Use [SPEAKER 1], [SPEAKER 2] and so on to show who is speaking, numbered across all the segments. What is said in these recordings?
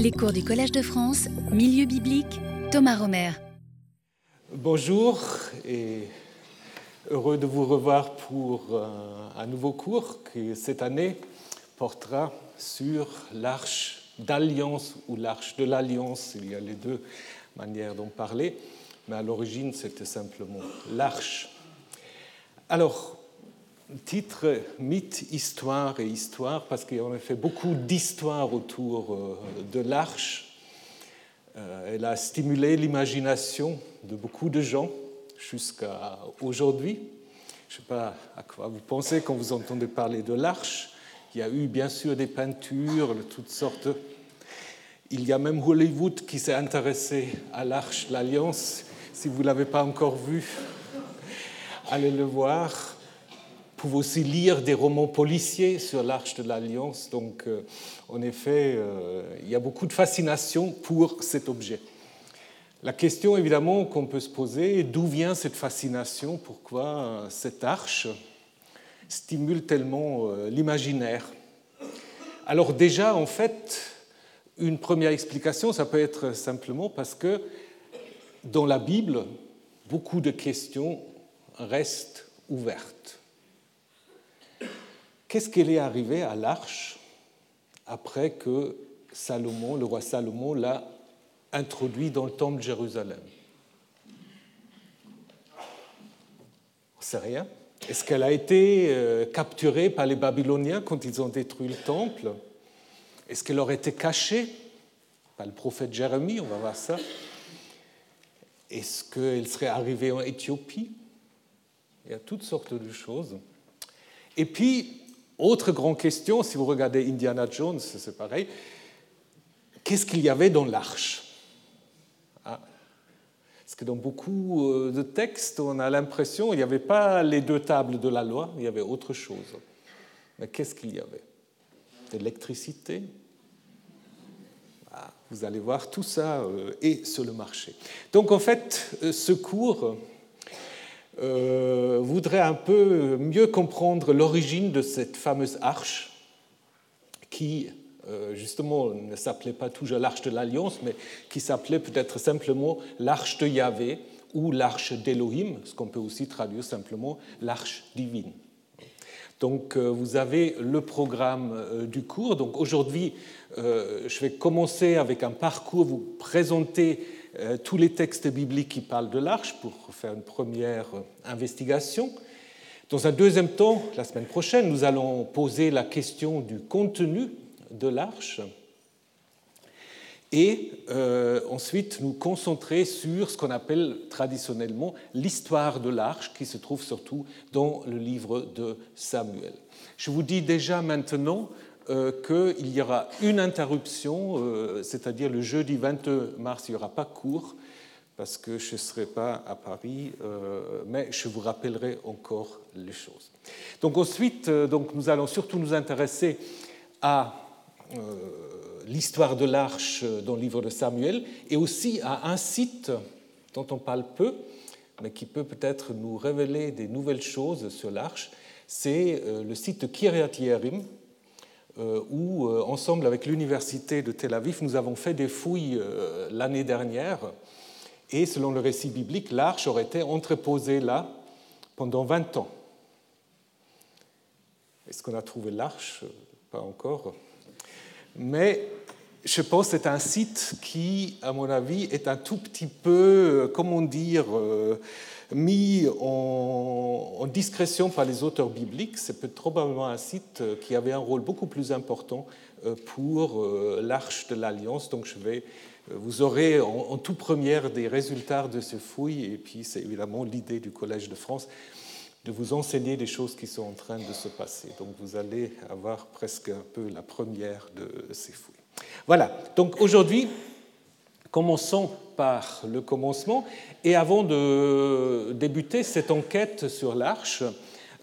[SPEAKER 1] Les cours du Collège de France, Milieu biblique, Thomas Romer.
[SPEAKER 2] Bonjour et heureux de vous revoir pour euh, un nouveau cours qui cette année portera sur l'arche d'alliance ou l'arche de l'alliance. Il y a les deux manières d'en parler, mais à l'origine c'était simplement l'arche. Alors, titre Mythe, histoire et histoire, parce qu'il y a en effet beaucoup d'histoires autour euh, de l'arche. Euh, elle a stimulé l'imagination de beaucoup de gens jusqu'à aujourd'hui. Je ne sais pas à quoi vous pensez quand vous entendez parler de l'arche. Il y a eu bien sûr des peintures de toutes sortes. Il y a même Hollywood qui s'est intéressé à l'arche, l'Alliance. Si vous ne l'avez pas encore vu, allez le voir. Pouvez aussi lire des romans policiers sur l'Arche de l'Alliance. Donc, euh, en effet, euh, il y a beaucoup de fascination pour cet objet. La question, évidemment, qu'on peut se poser, d'où vient cette fascination? Pourquoi euh, cette arche stimule tellement l'imaginaire? Alors déjà, en fait, une première explication, ça peut être simplement parce que dans la Bible, beaucoup de questions restent ouvertes. Qu'est-ce qu'il est arrivé à l'arche après que Salomon, le roi Salomon, l'a introduit dans le temple de Jérusalem? On ne sait rien. Est-ce qu'elle a été euh, capturée par les Babyloniens quand ils ont détruit le temple? Est-ce qu'elle aurait été cachée par le prophète Jérémie? On va voir ça. Est-ce qu'elle serait arrivée en Éthiopie? Il y a toutes sortes de choses. Et puis, autre grande question, si vous regardez Indiana Jones, c'est pareil. Qu'est-ce qu'il y avait dans l'arche? Ah. Parce que dans beaucoup euh, de textes, on a l'impression qu'il n'y avait pas les deux tables de la loi, il y avait autre chose. Mais qu'est-ce qu'il y avait? L'électricité? Ah, Vous allez voir, tout ça euh, est sur le marché. Donc en fait, euh, ce cours euh, voudrait un peu mieux comprendre l'origine de cette fameuse arche qui, euh, justement, ne s'appelait pas toujours l'arche de l'Alliance, mais qui s'appelait peut-être simplement l'arche de Yahvé ou l'arche d'Elohim, ce qu'on peut aussi traduire simplement l'arche divine. Donc euh, vous avez le programme du cours. Donc aujourd'hui, je vais commencer avec un parcours, vous présenter tous les textes bibliques qui parlent de l'arche pour faire une première euh, investigation. Dans un deuxième temps, la semaine prochaine, nous allons poser la question du contenu de l'arche et euh, ensuite nous concentrer sur ce qu'on appelle traditionnellement l'histoire de l'arche qui se trouve surtout dans le livre de Samuel. Je vous dis déjà maintenant euh, qu'il y aura une interruption, euh, c'est-à-dire le jeudi 22 mars, il n'y aura pas cours parce que je ne serai pas à Paris, euh, mais je vous rappellerai encore les choses. Donc ensuite, donc, nous allons surtout nous intéresser à l'histoire de l'arche dans le livre de Samuel et aussi à un site dont on parle peu, mais qui peut peut-être nous révéler des nouvelles choses sur l'arche. C'est le site de Kiryat Yerim, euh, où, euh, ensemble avec l'Université de Tel Aviv, nous avons fait des fouilles euh, l'année dernière. Et selon le récit biblique, l'arche aurait été entreposée là pendant 20 ans. Est-ce qu'on a trouvé l'arche? Pas encore. Mais je pense que c'est un site qui, à mon avis, est un tout petit peu, comment dire, mis en, discrétion par les auteurs bibliques, c'est probablement un site qui avait un rôle beaucoup plus important euh, pour euh, l'arche de l'Alliance. Donc je vais, euh, vous aurez en, tout première des résultats de ces fouilles, et puis c'est évidemment l'idée du Collège de France de vous enseigner des choses qui sont en train de se passer. Donc vous allez avoir presque un peu la première de ces fouilles. Voilà, donc aujourd'hui, commençons par le commencement. Et avant de débuter cette enquête sur l'arche,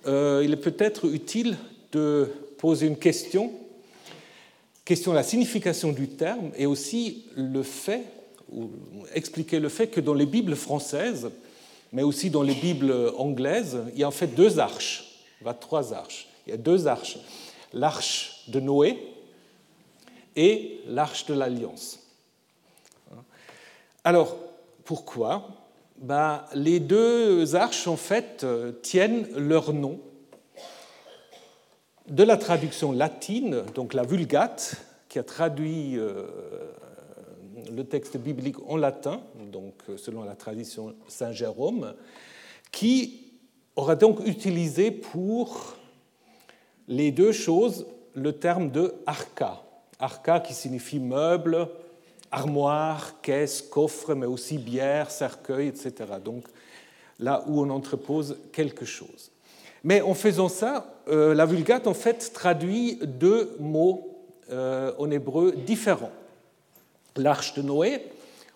[SPEAKER 2] euh, il est peut-être utile de poser une question, question de la signification du terme et aussi le fait, ou expliquer le fait que dans les Bibles françaises, mais aussi dans les Bibles anglaises, il y a en fait deux arches, va trois arches. Il y a deux arches. L'arche de Noé et l'arche de l'Alliance. Alors, pourquoi? Ben, Les deux arches, en fait, euh, tiennent leur nom de la traduction latine, donc la Vulgate, qui a traduit euh, le texte biblique en latin, donc euh, selon la tradition Saint Jérôme, qui aura donc utilisé pour les deux choses le terme de arca. Arca qui signifie meuble, armoire, caisse, coffre, mais aussi bière, cercueil, etc. Donc là où on entrepose quelque chose. Mais en faisant ça, euh, la Vulgate en fait traduit deux mots euh, en hébreu différents. L'arche de Noé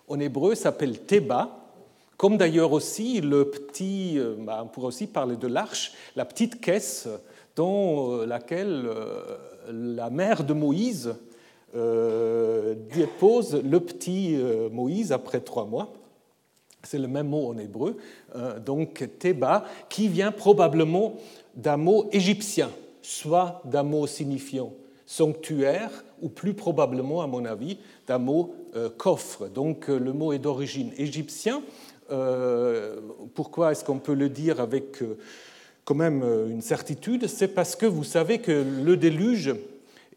[SPEAKER 2] en hébreu s'appelle Théba, comme d'ailleurs aussi le petit, euh, bah, on pourrait aussi parler de l'arche, la petite caisse dans laquelle la mère de Moïse dépose le petit euh, Moïse après trois mois. C'est le même mot en hébreu, euh, donc Théba, qui vient probablement d'un mot égyptien, soit d'un mot signifiant sanctuaire, ou plus probablement, à mon avis, d'un mot coffre. Donc le mot est d'origine égyptien. pourquoi est-ce qu'on peut le dire avec quand même une certitude? C'est parce que vous savez que le déluge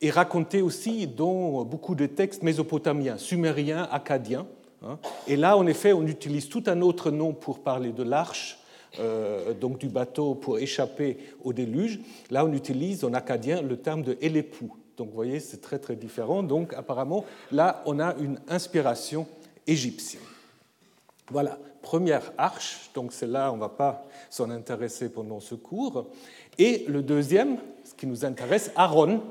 [SPEAKER 2] est raconté aussi dans beaucoup de textes mésopotamiens, sumériens, acadiens. Hein. Et là, en effet, on utilise tout un autre nom pour parler de l'arche, euh, donc du bateau pour échapper au déluge. Là, on utilise en acadien le terme de élépou. Donc, vous voyez, c'est très très différent. Donc, apparemment, là, on a une inspiration égyptienne. Voilà, première arche. Donc, c'est là, on ne va pas s'en intéresser pendant ce cours. Et le deuxième, ce qui nous intéresse, Aaron,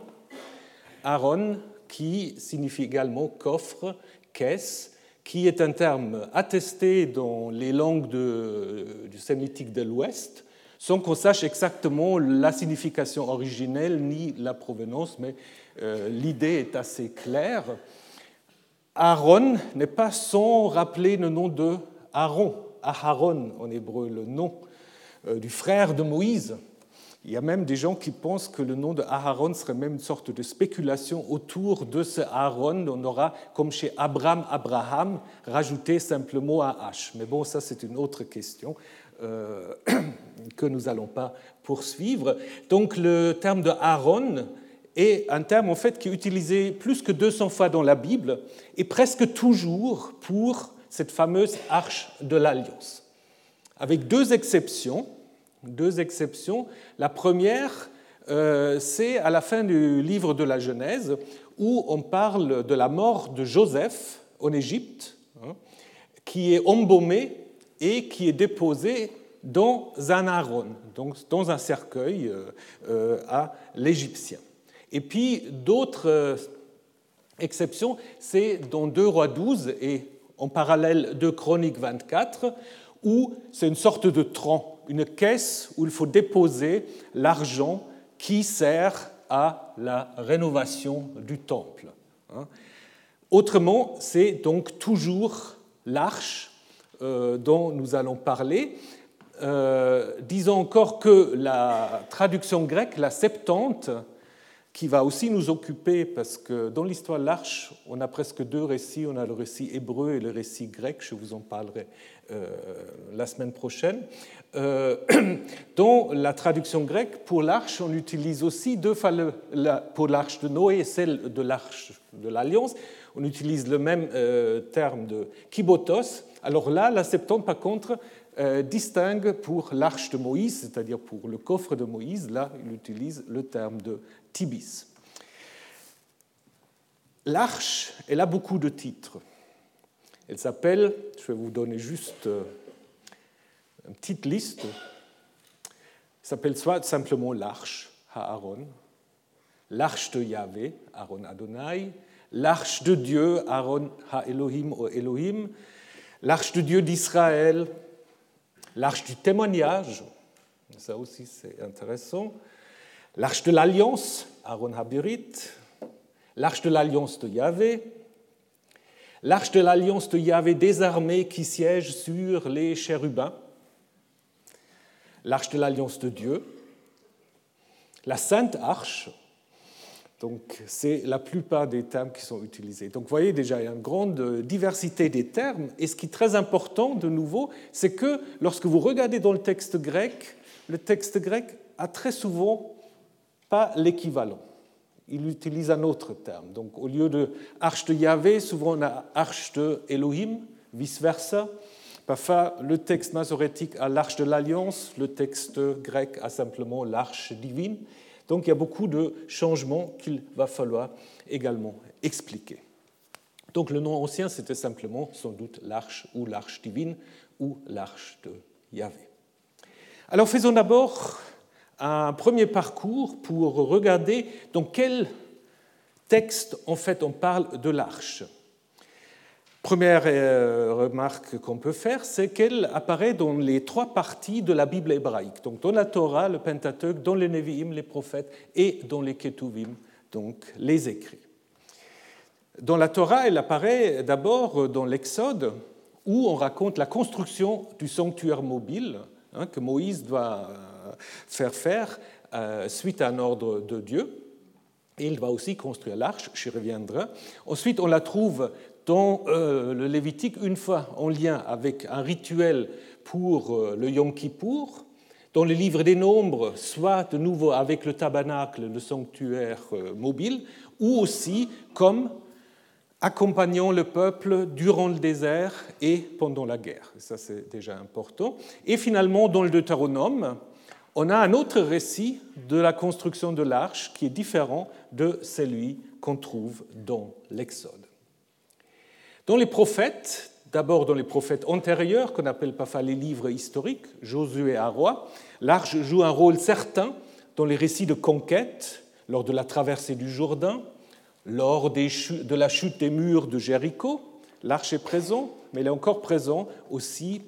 [SPEAKER 2] Aaron, qui signifie également coffre, caisse, qui est un terme attesté dans les langues du sémitique de l'Ouest, sans qu'on sache exactement la signification originelle ni la provenance, mais euh, l'idée est assez claire. Aaron n'est pas sans rappeler le nom de Aaron, Aharon en hébreu, le nom euh, du frère de Moïse, il y a même des gens qui pensent que le nom de Aaron serait même une sorte de spéculation autour de ce Aaron. On aura, comme chez Abraham, Abraham, rajouté simplement un H. Mais bon, ça c'est une autre question euh, que nous n'allons pas poursuivre. Donc le terme de Aaron est un terme en fait qui est utilisé plus que 200 fois dans la Bible et presque toujours pour cette fameuse arche de l'alliance, avec deux exceptions deux exceptions. La première, euh, c'est à la fin du livre de la Genèse, où on parle de la mort de Joseph en Égypte, hein, qui est embaumé et qui est déposé dans un aron, donc dans un cercueil euh, euh, à l'Égyptien. Et puis d'autres exceptions, c'est dans 2 Rois 12 et en parallèle de Chronique 24, où c'est une sorte de tronc une caisse où il faut déposer l'argent qui sert à la rénovation du temple. Hein. Autrement, c'est donc toujours l'arche euh, dont nous allons parler. Euh, disons encore que la traduction grecque, la Septante, qui va aussi nous occuper parce que dans l'histoire de l'Arche, on a presque deux récits. On a le récit hébreu et le récit grec. Je vous en parlerai euh, la semaine prochaine. Euh, dans la traduction grecque, pour l'Arche, on utilise aussi deux fois pour l'Arche de Noé et celle de l'Arche de l'Alliance. On utilise le même euh, terme de kibotos. Alors là, la Septante, par contre, distingue pour l'arche de Moïse, c'est-à-dire pour le coffre de Moïse, là, il utilise le terme de Tibis. L'arche, elle a beaucoup de titres. Elle s'appelle, je vais vous donner juste euh, une petite liste, elle s'appelle soit simplement l'arche, Aaron, l'arche de Yahvé, Aaron Adonai, l'arche de Dieu, Aaron Ha-Elohim ou Elohim, l'arche de Dieu d'Israël, l'arche du témoignage, ça aussi c'est intéressant, l'arche de l'alliance, Aaron Habirit, l'arche de l'alliance de Yahvé, l'arche de l'alliance de Yahvé désarmée qui siège sur les chérubins, l'arche de l'alliance de Dieu, la sainte arche, Donc, c'est la plupart des termes qui sont utilisés. Donc, vous voyez déjà, il y a une grande diversité des termes. Et ce qui est très important, de nouveau, c'est que lorsque vous regardez dans le texte grec, le texte grec a très souvent pas l'équivalent. Il utilise un autre terme. Donc, au lieu de arche de Yahvé, souvent on a arche de Elohim, vice-versa. Parfois, le texte masorétique a l'arche de l'alliance, le texte grec a simplement l'arche divine. Donc il y a beaucoup de changements qu'il va falloir également expliquer. Donc le nom ancien, c'était simplement sans doute l'arche ou l'arche divine ou l'arche de Yahvé. Alors faisons d'abord un premier parcours pour regarder dans quel texte en fait on parle de l'arche. Première euh, remarque qu'on peut faire, c'est qu'elle apparaît dans les trois parties de la Bible hébraïque, donc dans la Torah, le Pentateuque, dans les Nevi'im, les prophètes, et dans les Ketuvim, donc les écrits. Dans la Torah, elle apparaît d'abord dans l'Exode, où on raconte la construction du sanctuaire mobile hein, que Moïse doit euh, faire faire euh, suite à un ordre de Dieu. Et il va aussi construire l'arche, j'y reviendrai. Ensuite, on la trouve dans euh, le Lévitique, une fois en lien avec un rituel pour euh, le Yom Kippour, dans le livre des Nombres, soit de nouveau avec le tabernacle, le sanctuaire euh, mobile, ou aussi comme accompagnant le peuple durant le désert et pendant la guerre. Ça, c'est déjà important. Et finalement, dans le Deutéronome, on a un autre récit de la construction de l'arche qui est différent de celui qu'on trouve dans l'Exode. Dans les prophètes, d'abord dans les prophètes antérieurs, qu'on appelle parfois les livres historiques, Josué et Aroi, l'arche joue un rôle certain dans les récits de conquête, lors de la traversée du Jourdain, lors de la chute des murs de Jéricho. L'arche est présent, mais elle est encore présente aussi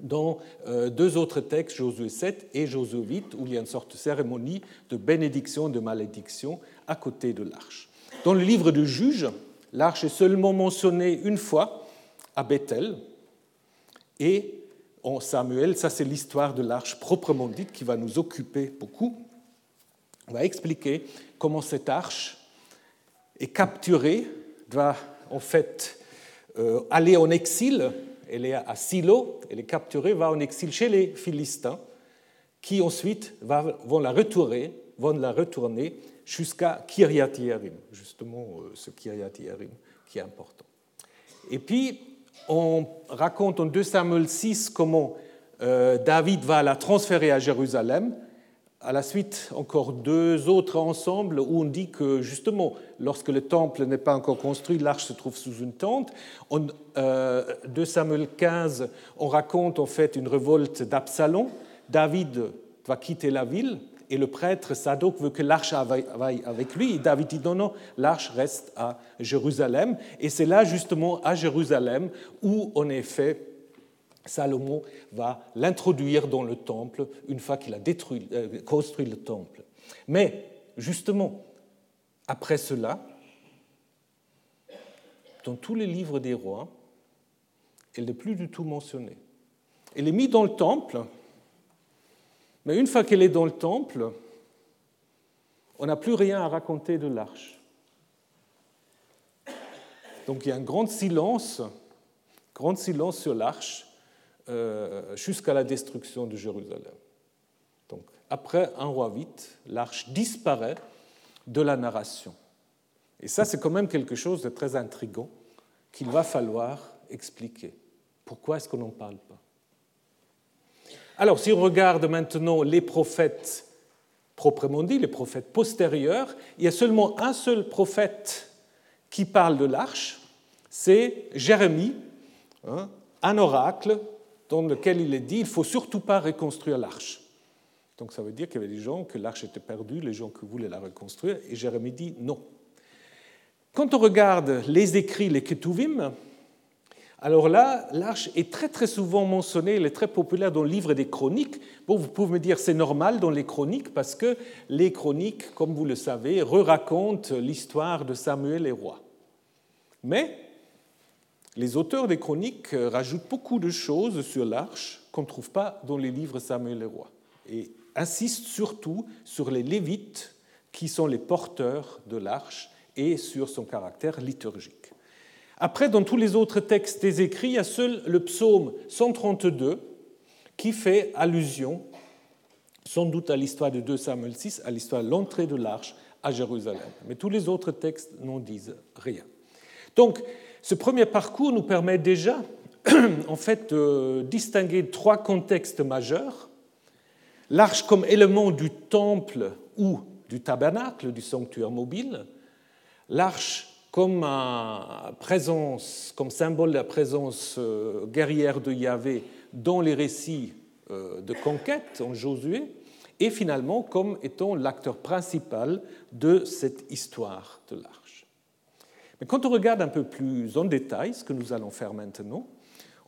[SPEAKER 2] dans euh, deux autres textes, Josué 7 et Josué 8, où il y a une sorte de cérémonie de bénédiction, de malédiction à côté de l'arche. Dans le livre de Juges, L'arche est seulement mentionnée une fois à Bethel et en Samuel, ça c'est l'histoire de l'arche proprement dite qui va nous occuper beaucoup. On va expliquer comment cette arche est capturée, va en fait euh, aller en exil. Elle est à Silo, elle est capturée, va en exil chez les Philistins, qui ensuite vont la retourner, vont la retourner jusqu'à Kiryat Yerim, justement euh, ce Kiryat Yerim qui est important. Et puis, on raconte en 2 Samuel 6 comment euh, David va la transférer à Jérusalem. À la suite, encore deux autres ensembles où on dit que justement, lorsque le temple n'est pas encore construit, l'arche se trouve sous une tente. En 2 euh, Samuel 15, on raconte en fait une révolte d'Absalom. David va quitter la ville et le prêtre Sadok veut que l'arche aille avec lui. Et David dit non, non, l'arche reste à Jérusalem. Et c'est là justement à Jérusalem où, en effet, Salomon va l'introduire dans le temple une fois qu'il a détruit, euh, construit le temple. Mais justement, après cela, dans tous les livres des rois, elle n'est plus du tout mentionnée. Elle est mise dans le temple mais une fois qu'elle est dans le temple, on n'a plus rien à raconter de l'arche. Donc il y a un grand silence, grand silence sur l'arche euh, jusqu'à la destruction de Jérusalem. Donc après un roi vite, l'arche disparaît de la narration. Et ça, c'est quand même quelque chose de très intrigant qu'il va falloir expliquer. Pourquoi est-ce qu'on n'en parle pas? Alors, si on regarde maintenant les prophètes proprement dit, les prophètes postérieurs, il y a seulement un seul prophète qui parle de l'arche, c'est Jérémie, hein, un oracle dans lequel il est dit il ne faut surtout pas reconstruire l'arche. Donc ça veut dire qu'il y avait des gens que l'arche était perdue, les gens qui voulaient la reconstruire, et Jérémie dit non. Quand on regarde les écrits, les Ketuvim, alors là, l'arche est très très souvent mentionnée, elle est très populaire dans le livre des chroniques. Bon, vous pouvez me dire c'est normal dans les chroniques parce que les chroniques, comme vous le savez, re-racontent l'histoire de Samuel et roi. Mais les auteurs des chroniques rajoutent beaucoup de choses sur l'arche qu'on ne trouve pas dans les livres Samuel et roi. Et insistent surtout sur les Lévites qui sont les porteurs de l'arche et sur son caractère liturgique. Après, dans tous les autres textes des écrits, il y a seul le psaume 132 qui fait allusion, sans doute à l'histoire de 2 Samuel 6, à l'histoire de l'entrée de l'arche à Jérusalem. Mais tous les autres textes n'en disent rien. Donc, ce premier parcours nous permet déjà, en fait, de distinguer trois contextes majeurs. L'arche comme élément du temple ou du tabernacle, du sanctuaire mobile. L'arche comme, présence, comme symbole de la présence euh, guerrière de Yahvé dans les récits euh, de conquête en Josué, et finalement comme étant l'acteur principal de cette histoire de l'arche. Mais quand on regarde un peu plus en détail ce que nous allons faire maintenant,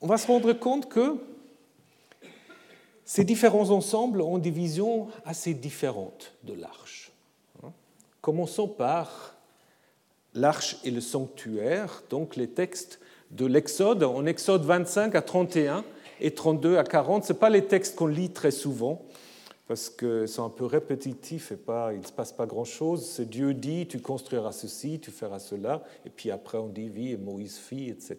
[SPEAKER 2] on va se rendre compte que ces différents ensembles ont des visions assez différentes de l'arche. Commençons par l'arche et le sanctuaire, donc les textes de l'Exode, en Exode 25 à 31 et 32 à 40. Ce pas les textes qu'on lit très souvent, parce qu'ils sont un peu répétitifs et pas, il ne se passe pas grand-chose. C'est Dieu dit, tu construiras ceci, tu feras cela, et puis après on dit, oui, et Moïse fit, etc.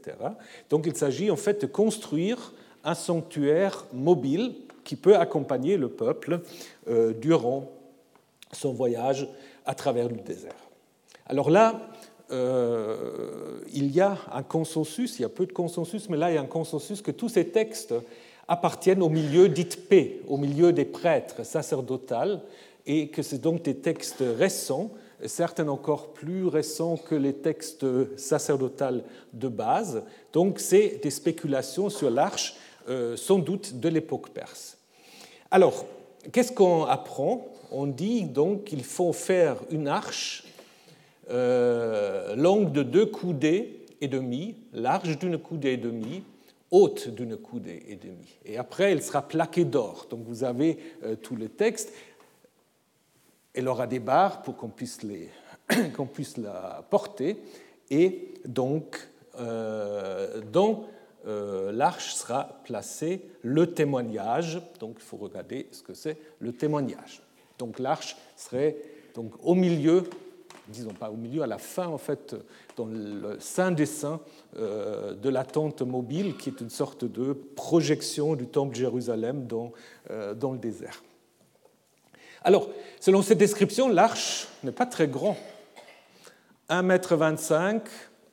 [SPEAKER 2] Donc il s'agit en fait de construire un sanctuaire mobile qui peut accompagner le peuple euh, durant son voyage à travers le désert. Alors là, euh, il y a un consensus, il y a peu de consensus, mais là il y a un consensus que tous ces textes appartiennent au milieu dit paix, au milieu des prêtres sacerdotales, et que c'est donc des textes récents, certains encore plus récents que les textes sacerdotales de base. Donc c'est des spéculations sur l'arche, euh, sans doute de l'époque perse. Alors, qu'est-ce qu'on apprend? On dit donc qu'il faut faire une arche euh, longue de deux coudées et demi, large d'une coudée et demie, haute d'une coudée et demie. Et après, elle sera plaquée d'or. Donc vous avez euh, tout le texte. Elle aura des barres pour qu'on puisse, les, puisse la porter. Et donc, euh, dans l'arche sera placé le témoignage. Donc il faut regarder ce que c'est le témoignage. Donc l'arche serait donc, au milieu disons pas au milieu, à la fin, en fait, dans le sein des saints euh, de la tente mobile, qui est une sorte de projection du temple de Jérusalem dans, euh, dans le désert. Alors, selon cette description, l'arche n'est pas très grand. 1,25 m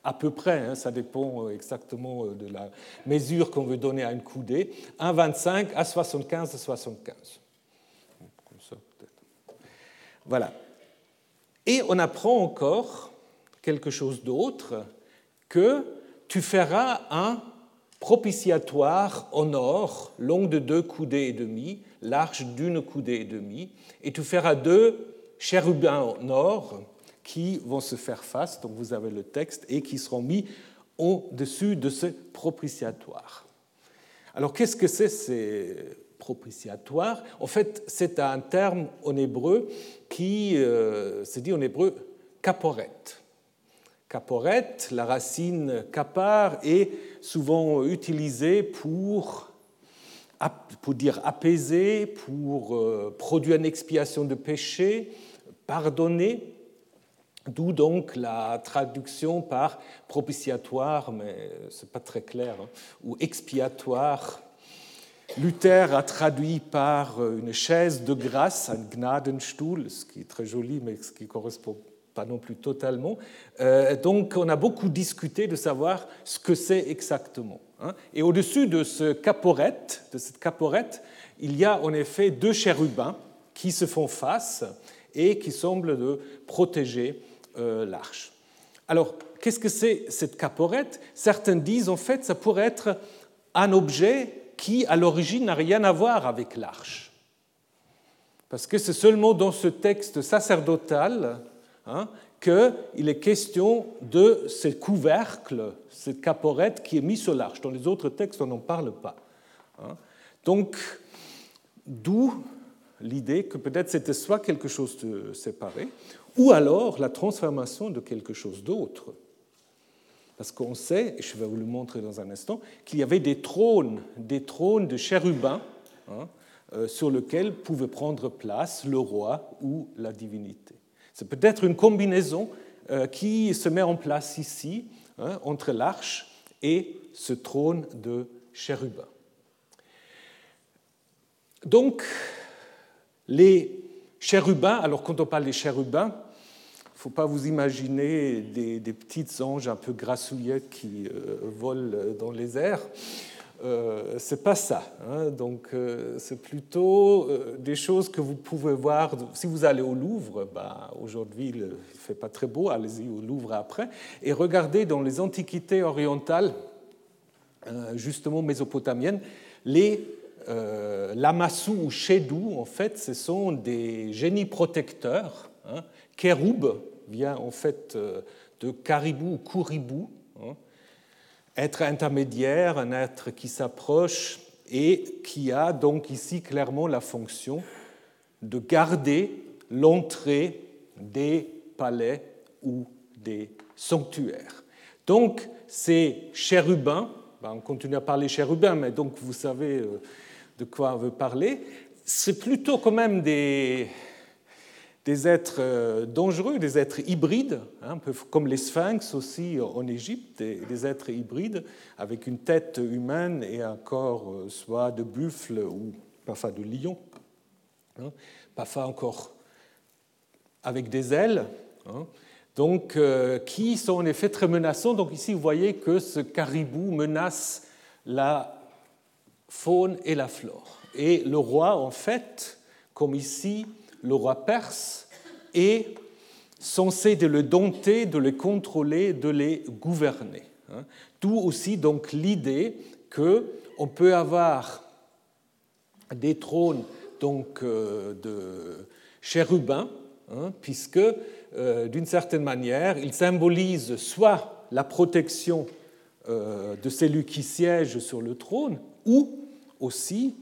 [SPEAKER 2] à peu près, hein, ça dépend euh, exactement de la mesure qu'on veut donner à une coudée, 1,25 à 75 à 75. Comme ça, peut-être. Voilà. Et on apprend encore quelque chose d'autre, que tu feras un propitiatoire en or, long de deux coudées et demi, large d'une coudée et demi, et tu feras deux chérubins en or qui vont se faire face, donc vous avez le texte, et qui seront mis au-dessus de ce propitiatoire. Alors qu'est-ce que c'est ces propitiatoire. En fait, c'est un terme en hébreu qui euh, se dit en hébreu caporet. Caporet, la racine capar, est souvent utilisée pour, pour dire apaiser, pour euh, produire une expiation de péché, pardonner. D'où donc la traduction par propitiatoire, mais ce n'est pas très clair, hein, ou expiatoire Luther a traduit par euh, une chaise de grâce, un Gnadenstuhl, ce qui est très joli, mais ce qui ne correspond pas non plus totalement. Euh, donc on a beaucoup discuté de savoir ce que c'est exactement. Hein. Et au-dessus de ce caporette, de cette caporette, il y a en effet deux chérubins qui se font face et qui semblent de protéger euh, l'arche. Alors, qu'est-ce que c'est cette caporette? Certains disent en fait ça pourrait être un objet qui, à l'origine, n'a rien à voir avec l'arche. Parce que c'est seulement dans ce texte sacerdotal hein, qu'il est question de ce couvercle, cette caporette qui est mise sur l'arche. Dans les autres textes, on n'en parle pas. Hein. Donc, d'où l'idée que peut-être c'était soit quelque chose de séparé, ou alors la transformation de quelque chose d'autre. Parce qu'on sait, et je vais vous le montrer dans un instant, qu'il y avait des trônes, des trônes de chérubins hein, euh, sur lesquels pouvait prendre place le roi ou la divinité. C'est peut-être une combinaison qui se met en place ici hein, entre l'arche et ce trône de chérubin. Donc, les chérubins, alors quand on parle des chérubins, ne faut pas vous imaginer des, des, petites anges un peu grassouillettes qui euh, volent dans les airs. Euh, c'est pas ça. Hein. Donc, euh, c'est plutôt euh, des choses que vous pouvez voir. Si vous allez au Louvre, bah, aujourd'hui il ne fait pas très beau, allez-y au Louvre après, et regardez dans les antiquités orientales, justement mésopotamiennes, les Lamassu ou Shedou, en fait, ce sont des génies protecteurs. Hein. Kéroub vient en fait euh, de caribou ou kouribou, hein. être intermédiaire, un être qui s'approche et qui a donc ici clairement la fonction de garder l'entrée des palais ou des sanctuaires. Donc ces chérubins, ben, on continue à parler chérubins, mais donc vous savez euh, de quoi on veut parler, c'est plutôt quand même des, des êtres euh, dangereux, des êtres hybrides, hein, comme les sphinx aussi en Égypte, des, êtres hybrides avec une tête humaine et un corps euh, soit de buffle ou parfois de lion, hein, parfois encore avec des ailes. Hein, donc, euh, qui sont en effet très menaçants. Donc ici, vous voyez que ce caribou menace la faune et la flore. Et le roi, en fait, comme ici, le roi perse, est censé de le dompter, de les contrôler, de les gouverner. Hein. D'où aussi donc l'idée qu'on peut avoir des trônes donc, euh, de chérubins, hein, puisque euh, d'une certaine manière, ils symbolisent soit la protection euh, de celui qui siège sur le trône, ou aussi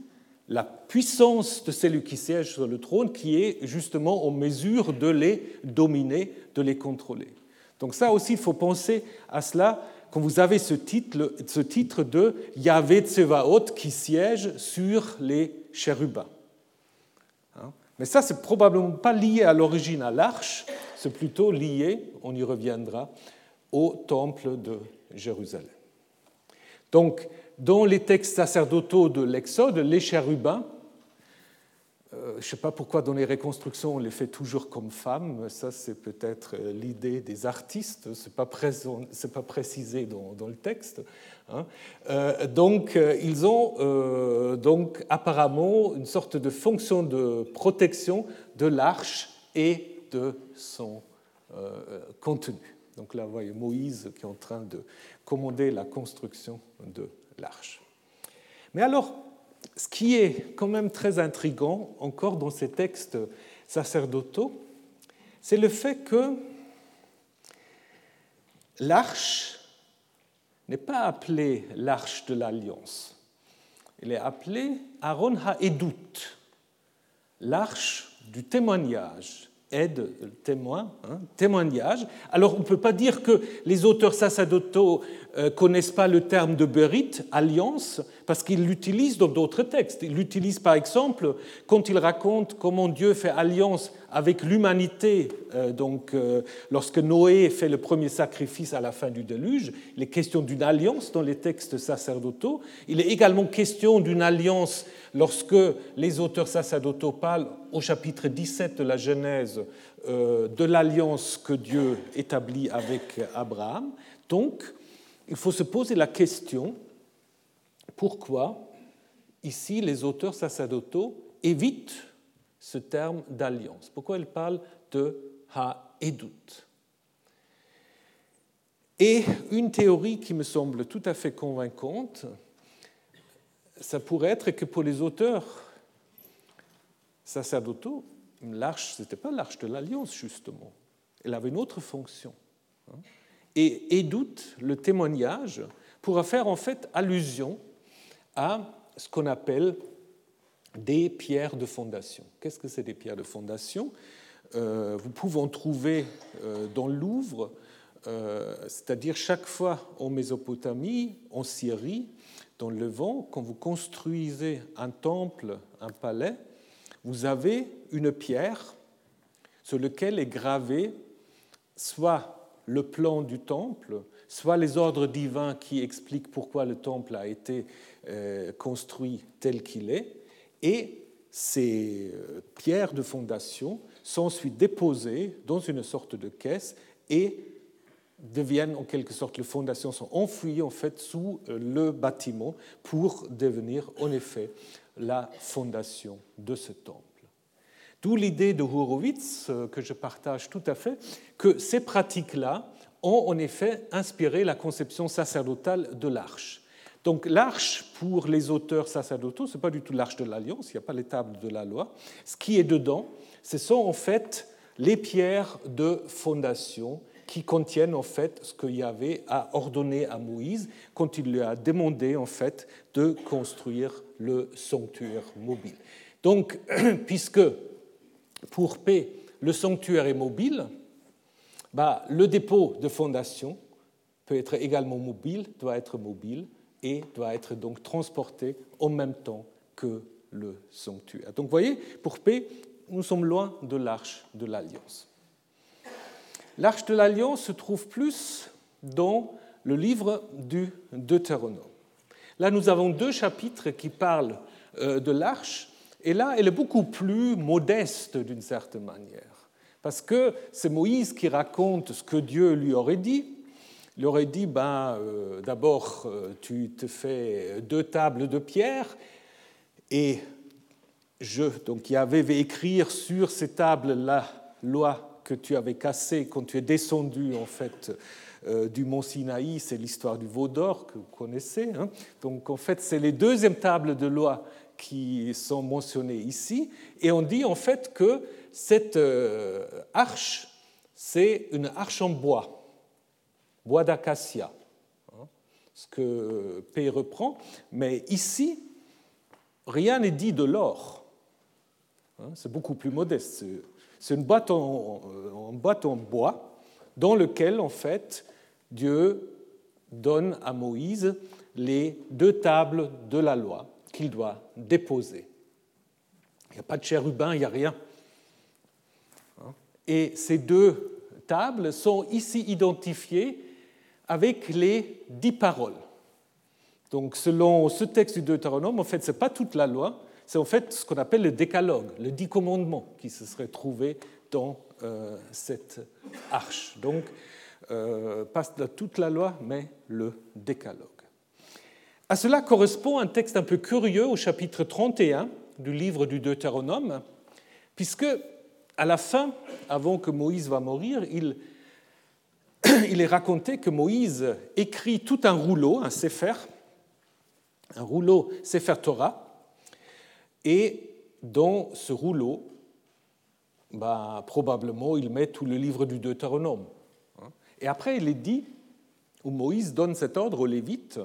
[SPEAKER 2] la puissance de celui qui siège sur le trône, qui est justement en mesure de les dominer, de les contrôler. Donc ça aussi, il faut penser à cela quand vous avez ce titre, de Yahvé Tsevaot qui siège sur les chérubins. Hein? Mais ça, c'est probablement pas lié à l'origine à l'arche, c'est plutôt lié, on y reviendra, au temple de Jérusalem. Donc, dans les textes sacerdotaux de l'Exode, les chérubins, euh, je ne sais pas pourquoi dans les reconstructions on les fait toujours comme femmes, ça c'est peut-être euh, l'idée des artistes, ce n'est pas, précisé dans, le texte. Hein. Euh, donc ils ont donc apparemment une sorte de fonction de protection de l'arche et de son contenu. Donc là, vous voyez Moïse qui est en train de commander la construction de l'arche. Mais alors, ce qui est quand même très intrigant encore dans ces textes sacerdotaux, c'est le fait que l'arche n'est pas appelée l'arche de l'alliance. Elle est appelée Aaron Ha'edut, l'arche du témoignage, aide, témoin, hein, témoignage. Alors on ne peut pas dire que les auteurs sacerdotaux euh, connaissent pas le terme de Berit, alliance, parce qu'ils l'utilisent dans d'autres textes. Ils l'utilisent par exemple quand ils racontent comment Dieu fait alliance avec l'humanité. Euh, donc, euh, lorsque Noé fait le premier sacrifice à la fin du déluge, il est question d'une alliance dans les textes sacerdotaux. Il est également question d'une alliance lorsque les auteurs sacerdotaux parlent au chapitre 17 de la Genèse de l'alliance que Dieu établit avec Abraham. Donc, il faut se poser la question pourquoi ici les auteurs sacerdotaux évitent ce terme d'alliance Pourquoi ils parlent de ha-edut? Et une théorie qui me semble tout à fait convaincante, ça pourrait être que pour les auteurs sacerdotaux, l'arche, ce n'était pas l'arche de l'alliance, justement. Elle avait une autre fonction. Hein. Et doute le témoignage, pourra faire en fait allusion à ce qu'on appelle des pierres de fondation. Qu'est-ce que c'est des pierres de fondation? Euh, Vous pouvez en trouver euh, dans le Louvre, euh, c'est-à-dire chaque fois en Mésopotamie, en Syrie, dans le Levant, quand vous construisez un temple, un palais, vous avez une pierre sur lequel est gravé soit le plan du temple, soit les ordres divins qui expliquent pourquoi le temple a été euh, construit tel qu'il est, et ces euh, pierres de fondation sont ensuite déposées dans une sorte de caisse et deviennent en quelque sorte, les fondations sont enfouies en fait sous euh, le bâtiment pour devenir en effet la fondation de ce temple. D'où l'idée de Horowitz, que je partage tout à fait, que ces pratiques-là ont en effet inspiré la conception sacerdotale de l'arche. Donc l'arche, pour les auteurs sacerdotaux, ce n'est pas du tout l'arche de l'Alliance, il n'y a pas les tables de la loi. Ce qui est dedans, ce sont en fait les pierres de fondation qui contiennent en fait ce que Yahvé a ordonné à Moïse quand il lui a demandé en fait de construire le sanctuaire mobile. Donc, puisque pour paix, le sanctuaire est mobile, bah, le dépôt de fondation peut être également mobile, doit être mobile et doit être donc transporté en même temps que le sanctuaire. Donc vous voyez, pour paix, nous sommes loin de l'arche de l'Alliance. L'arche de l'Alliance se trouve plus dans le livre du Deutéronome. Là, nous avons deux chapitres qui parlent euh, de l'arche, et là, elle est beaucoup plus modeste d'une certaine manière. Parce que c'est Moïse qui raconte ce que Dieu lui aurait dit. Il aurait dit, ben, euh, d'abord, euh, tu te fais deux tables de pierre, et je, donc avait écrire sur ces tables la loi que tu avais cassée quand tu es descendu, en fait, euh, du mont Sinaï, c'est l'histoire du veau d'or que vous connaissez. Hein. Donc en fait, c'est les deuxièmes tables de loi qui sont mentionnées ici, et on dit en fait que cette euh, arche, c'est une arche en bois, bois d'acacia, hein, ce que P reprend, mais ici, rien n'est dit de l'or. Hein, c'est beaucoup plus modeste. C'est une boîte en, boîte en bois dans lequel, en fait, Dieu donne à Moïse les deux tables de la loi qu'il doit déposer. Il n'y a pas de chérubin, il n'y a rien. Et ces deux tables sont ici identifiées avec les dix paroles. Donc, selon ce texte du Deutéronome, en fait, ce n'est pas toute la loi, c'est en fait ce qu'on appelle le décalogue, le dix commandements qui se seraient trouvés dans euh, cette arche. Donc, euh, pas toute la loi, mais le décalogue. À cela correspond un texte un peu curieux au chapitre 31 du livre du Deutéronome, puisque à la fin, avant que Moïse va mourir, il, est raconté que Moïse écrit tout un rouleau, un Sefer, un rouleau Sefer Torah, et dans ce rouleau, bah, probablement, il met tout le livre du Deutéronome. Et après, il est dit, où Moïse donne cet ordre aux Lévites,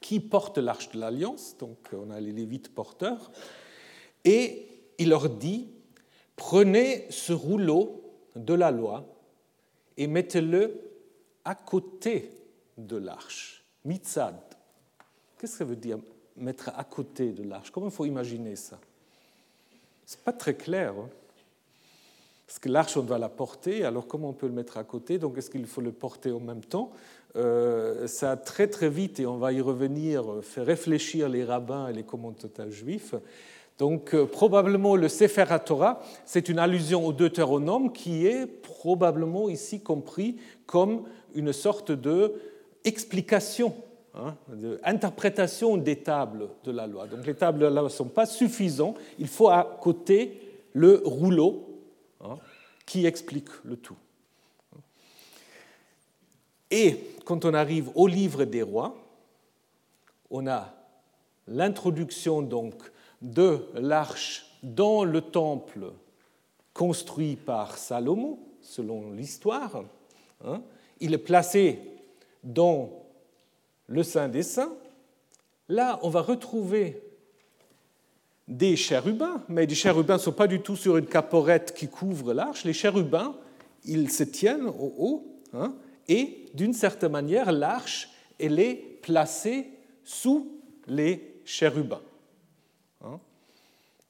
[SPEAKER 2] qui portent l'arche de l'Alliance, donc on a les Lévites porteurs, et il leur dit, Prenez ce rouleau de la loi et mettez-le à côté de l'arche. Mitzad. Qu'est-ce que ça veut dire mettre à côté de l'arche? Comment il faut imaginer ça? Ce n'est pas très clair. Hein. parce que l'arche, on doit la porter, alors comment on peut le mettre à côté? Donc est-ce qu'il faut le porter en même temps? Euh, Ça très très vite, et on va y revenir, fait réfléchir les rabbins et les commentateurs juifs donc euh, probablement le Sefer Torah, c'est une allusion au Deutéronome qui est probablement ici compris comme une sorte de explication, hein, d'interprétation des tables de la loi. Donc les tables de la loi ne sont pas suffisantes, il faut à côté le rouleau hein, qui explique le tout. Et quand on arrive au livre des rois, on a l'introduction donc de l'arche dans le temple construit par Salomon, selon l'histoire. Hein. il est placé dans le Saint des Saints. Là, on va retrouver des chérubins, mais les chérubins ne sont pas du tout sur une caporette qui couvre l'arche. Les chérubins, ils se tiennent au haut, hein, et d'une certaine manière, l'arche, elle est placée sous les chérubins. Hein?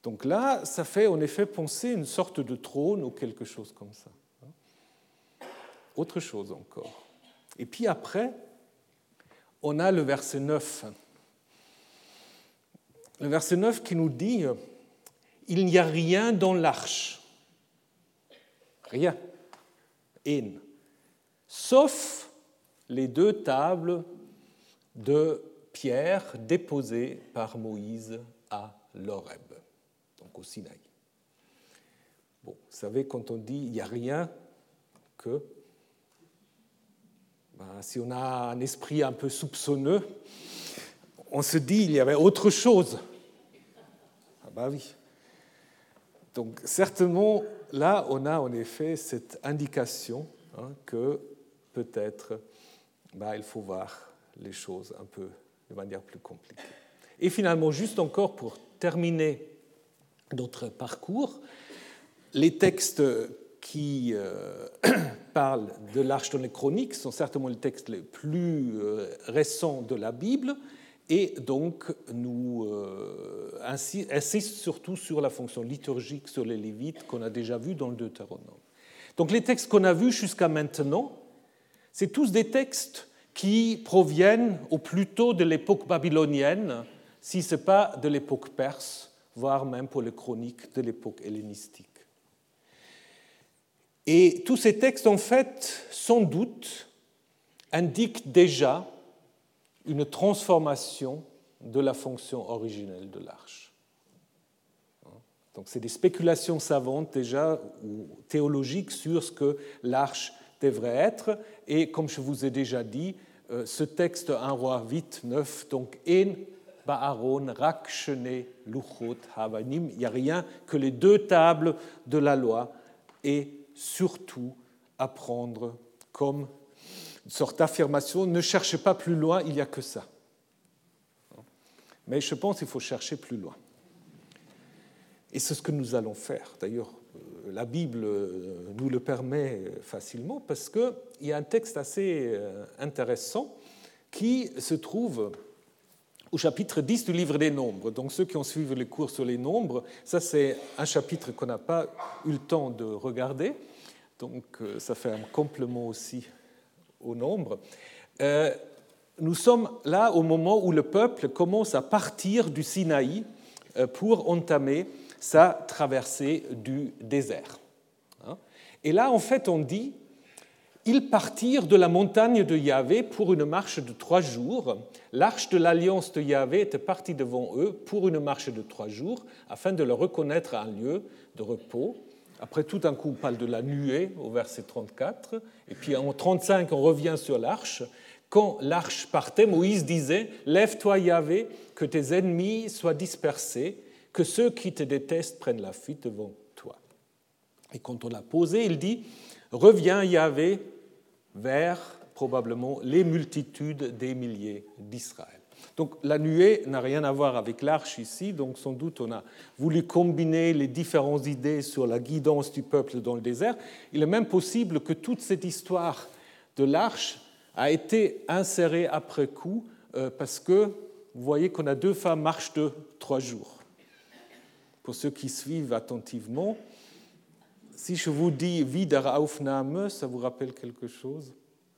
[SPEAKER 2] Donc là, ça fait en effet penser une sorte de trône ou quelque chose comme ça. Autre chose encore. Et puis après, on a le verset 9. Le verset 9 qui nous dit, il n'y a rien dans l'arche. Rien. Sauf les deux tables de pierre déposées par Moïse à l'Oreb, donc au Sinaï. Bon, vous savez, quand on dit il n'y a rien que, ben, si on a un esprit un peu soupçonneux, on se dit il y avait autre chose. Ah ben oui. Donc certainement, là, on a en effet cette indication hein, que peut-être ben, il faut voir les choses un peu de manière plus compliquée. Et finalement, juste encore pour terminer notre parcours, les textes qui euh, parlent de l'arche dans les chroniques sont certainement les textes les plus euh, récents de la Bible et donc nous euh, insistent surtout sur la fonction liturgique sur les Lévites qu'on a déjà vu dans le Deutéronome. Donc les textes qu'on a vus jusqu'à maintenant, c'est tous des textes qui proviennent au plus tôt de l'époque babylonienne, si ce n'est pas de l'époque perse, voire même pour les chroniques de l'époque hellénistique. Et tous ces textes, en fait, sans doute, indiquent déjà une transformation de la fonction originelle de l'arche. Donc c'est des spéculations savantes déjà ou théologiques sur ce que l'arche devrait être. Et comme je vous ai déjà dit, euh, ce texte 1 roi 8, 9, donc En Baaron Rakshene Luchot Havanim, il n'y a rien que les deux tables de la loi et surtout à prendre comme une sorte d'affirmation. Ne cherchez pas plus loin, il n'y a que ça. Mais je pense qu'il faut chercher plus loin. Et c'est ce que nous allons faire. D'ailleurs, la Bible euh, nous le permet facilement parce qu'il y a un texte assez euh, intéressant qui se trouve au chapitre 10 du livre des nombres. Donc ceux qui ont suivi les cours sur les nombres, ça c'est un chapitre qu'on n'a pas eu le temps de regarder, donc ça fait un complément aussi au nombre. nous sommes là au moment où le peuple commence à partir du Sinaï pour entamer sa traversée du désert. Hein. Et là, en fait, on dit, ils partirent de la montagne de Yahvé pour une marche de trois jours. L'arche de l'alliance de Yahvé était partie devant eux pour une marche de trois jours, afin de leur reconnaître un lieu de repos. Après, tout un coup, on parle de la nuée au verset 34. Et puis en 35, on revient sur l'arche. Quand l'arche partait, Moïse disait Lève-toi, Yahvé, que tes ennemis soient dispersés que ceux qui te détestent prennent la fuite devant toi. Et quand on l'a posé, il dit, reviens Yahvé vers probablement les multitudes des milliers d'Israël. Donc la nuée n'a rien à voir avec l'arche ici, donc sans doute on a voulu combiner les différentes idées sur la guidance du peuple dans le désert. Il est même possible que toute cette histoire de l'arche a été insérée après coup, euh, parce que vous voyez qu'on a deux femmes marche de trois jours pour ceux qui suivent attentivement, si je vous dis Wiederaufnahme, ça vous rappelle quelque chose?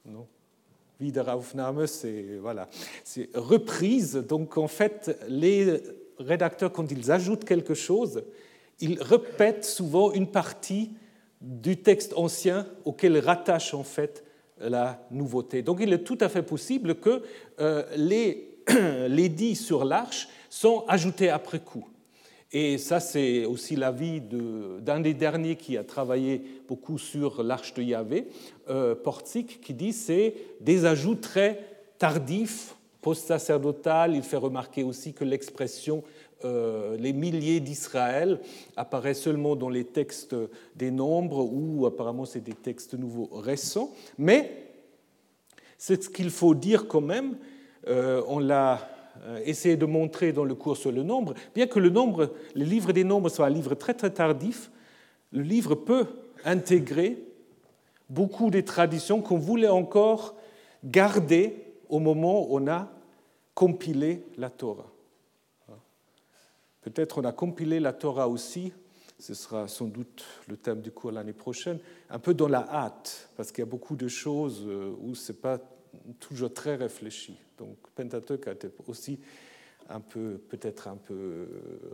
[SPEAKER 2] Non Wiederaufnahme, c'est voilà, reprise. Donc en fait, les rédacteurs, quand ils ajoutent quelque chose, ils répètent souvent une partie du texte ancien auquel rattachent en fait la nouveauté. Donc il est tout à fait possible que euh, les, les dits sur l'arche sont ajoutés après coup. Et ça, c'est aussi l'avis d'un des derniers qui a travaillé beaucoup sur l'arche de Yahvé, euh, qui dit c'est des ajouts très tardifs, post-sacerdotal. Il fait remarquer aussi que l'expression euh, les milliers d'Israël apparaît seulement dans les textes des nombres ou apparemment c'est des textes nouveaux récents. Mais c'est ce qu'il faut dire quand même. Euh, on l'a essayer de montrer dans le cours sur le nombre, bien que le livre des nombres soit un livre très très tardif, le livre peut intégrer beaucoup des traditions qu'on voulait encore garder au moment où on a compilé la Torah. Peut-être on a compilé la Torah aussi, ce sera sans doute le thème du cours l'année prochaine, un peu dans la hâte, parce qu'il y a beaucoup de choses euh, où ce n'est pas toujours très réfléchi. Donc Pentateuch a été aussi un peu, peut-être un peu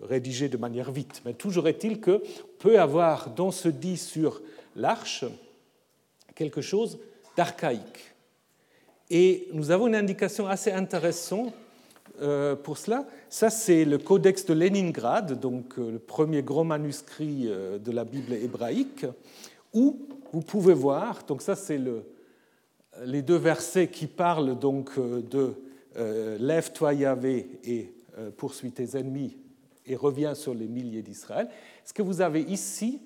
[SPEAKER 2] rédigé de manière vite. Mais toujours est-il que peut avoir dans ce dit sur l'arche quelque chose d'archaïque. Et nous avons une indication assez intéressante euh, pour cela. Ça, c'est le Codex de Leningrad, donc euh, le premier grand manuscrit euh, de la Bible hébraïque, où vous pouvez voir, donc ça, c'est le, les deux versets qui parlent donc de Lève-toi Yahvé et poursuis tes ennemis et reviens sur les milliers d'Israël. Ce que vous avez ici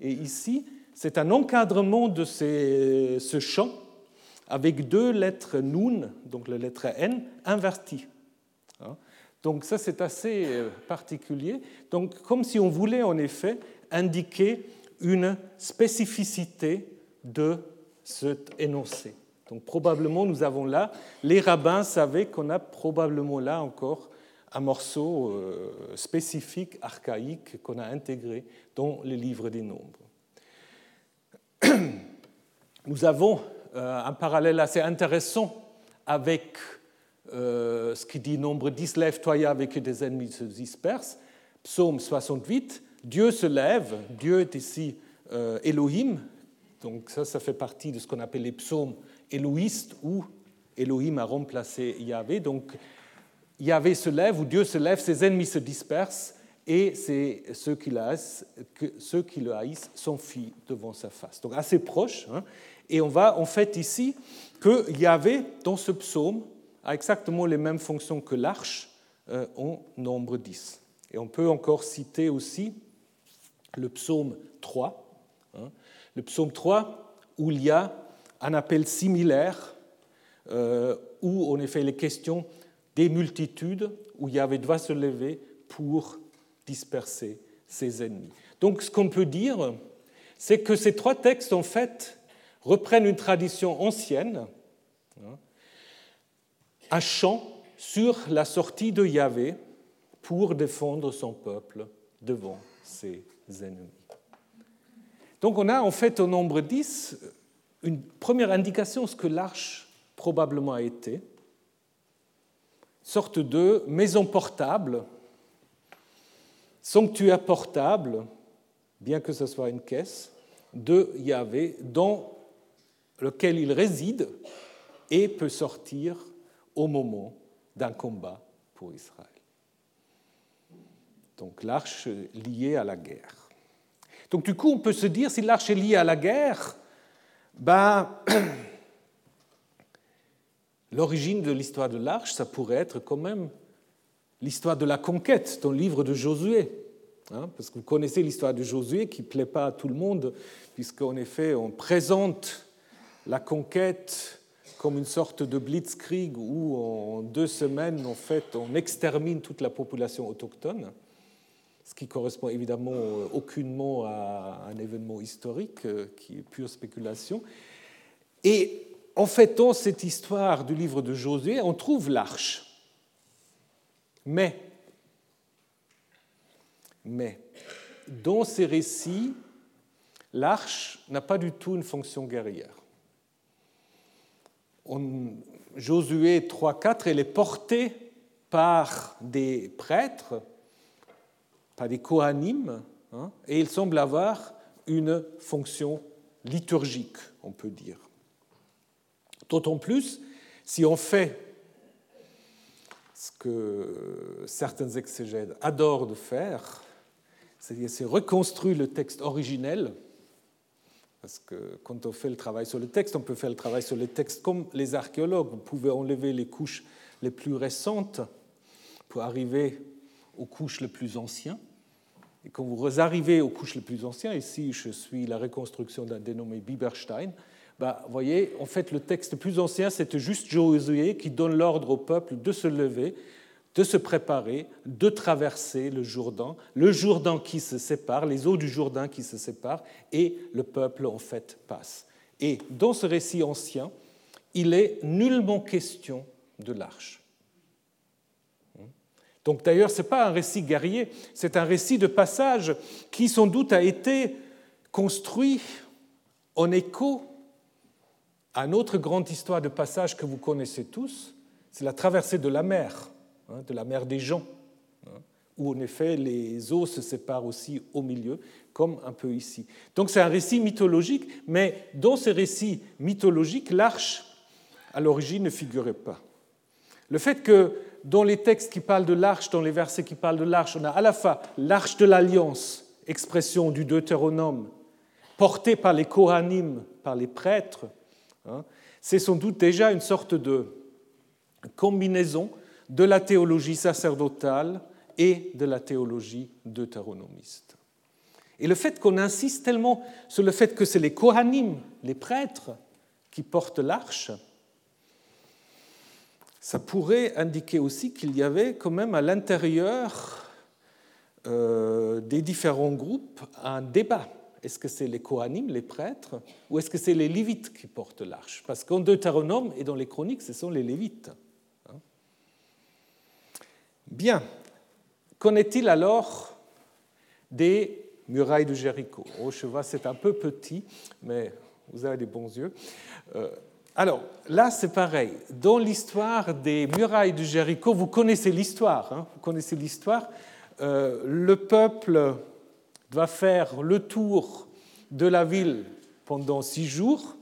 [SPEAKER 2] et ici, c'est un encadrement de ce chant avec deux lettres nun, donc la lettre n, inverties. Hein? Donc ça, c'est assez euh, particulier. Donc comme si on voulait en effet indiquer une spécificité de cet énoncé. Donc probablement, nous avons là, les rabbins savaient qu'on a probablement là encore un morceau euh, spécifique, archaïque, qu'on a intégré dans les livres des nombres. Nous avons euh, un parallèle assez intéressant avec euh, ce qui dit nombre 10, lève-toi avec des ennemis se dispersent. Psaume 68, Dieu se lève, Dieu est ici Elohim, donc ça, ça fait partie de ce qu'on appelle les psaumes éloïstes où Elohim a remplacé Yahvé. Donc Yahvé se lève ou Dieu se lève, ses ennemis se dispersent et c'est ceux qui, ceux qui le haïssent s'enfuient devant sa face. Donc assez proche. Hein. Et on va en fait ici qu'il y avait dans ce psaume exactement les mêmes fonctions que l'arche euh, en nombre 10. Et on peut encore citer aussi le psaume 3. Le psaume 3 où il y a un appel similaire euh, où en effet il est question des multitudes, où Yahvé doit se lever pour disperser ses ennemis. Donc ce qu'on peut dire, c'est que ces trois textes, en fait, reprennent une tradition ancienne, hein, un chant sur la sortie de Yahvé pour défendre son peuple devant ses ennemis. Donc on a en fait au nombre 10 une première indication de ce que l'arche probablement a été, sorte de maison portable sanctuaire portable, bien que ce soit une caisse, de Yahvé dans lequel il réside et peut sortir au moment d'un combat pour Israël. Donc l'arche liée à la guerre. Donc du coup, on peut se dire, si l'arche est liée à la guerre, ben, l'origine de l'histoire de l'arche, ça pourrait être quand même l'histoire de la conquête dans le livre de Josué. Hein, parce que vous connaissez l'histoire de Josué qui ne plaît pas à tout le monde, puisqu'en effet, on présente la conquête comme une sorte de blitzkrieg où en deux semaines, en fait, on extermine toute la population autochtone, ce qui correspond évidemment aucunement à un événement historique euh, qui est pure spéculation. Et en fait, dans cette histoire du livre de Josué, on trouve l'arche. Mais, mais, dans ces récits, l'arche n'a pas du tout une fonction guerrière. Josué 3.4, elle est portée par des prêtres, par des coanimes, hein, et il semble avoir une fonction liturgique, on peut dire. D'autant plus si on fait ce que certains exégètes adorent de faire, c'est reconstruire le texte originel, parce que quand on fait le travail sur le texte, on peut faire le travail sur le texte comme les archéologues. Vous pouvez enlever les couches les plus récentes pour arriver couches les plus anciennes. Et quand vous arrivez aux couches les plus anciennes, ici je suis la reconstruction d'un dénommé Bieberstein, bah, vous voyez, en fait, le texte plus ancien, c'était juste Josué qui donne l'ordre au peuple de se lever, de se préparer, de traverser le Jourdain, le Jourdain qui se sépare, les eaux du Jourdain qui se séparent, et le peuple, en fait, passe. Et dans ce récit ancien, il est nullement question de l'arche. Donc d'ailleurs, ce n'est pas un récit guerrier, c'est un récit de passage qui sans doute a été construit en écho à une grande histoire de passage que vous connaissez tous, c'est la traversée de la mer, hein, de la mer des gens, hein, où en effet les eaux se séparent aussi au milieu, comme un peu ici. Donc c'est un récit mythologique, mais dans ce récit mythologique, l'arche, à l'origine, ne figurait pas. Le fait que dans les textes qui parlent de l'arche, dans les versets qui parlent de l'arche, on a à la fois l'arche de l'alliance, expression du Deutéronome, portée par les Kohanim, par les prêtres, hein, c'est sans doute déjà une sorte de combinaison de la théologie sacerdotale et de la théologie deutéronomiste. Et le fait qu'on insiste tellement sur le fait que c'est les Kohanim, les prêtres, qui portent l'arche, ça pourrait indiquer aussi qu'il y avait quand même à l'intérieur euh, des différents groupes un débat. Est-ce que c'est les Kohanim, les prêtres, ou est-ce que c'est les Lévites qui portent l'arche? Parce qu'en Deutéronome et dans les Chroniques, ce sont les Lévites. Hein. Bien. Qu'en est-il alors des murailles de Jéricho? Oh, je vois, c'est un peu petit, mais vous avez des bons yeux. Euh, alors là, c'est pareil. Dans l'histoire des murailles de Jéricho, vous connaissez l'histoire. Hein, vous connaissez l'histoire. Euh, le peuple va faire le tour de la ville pendant six jours,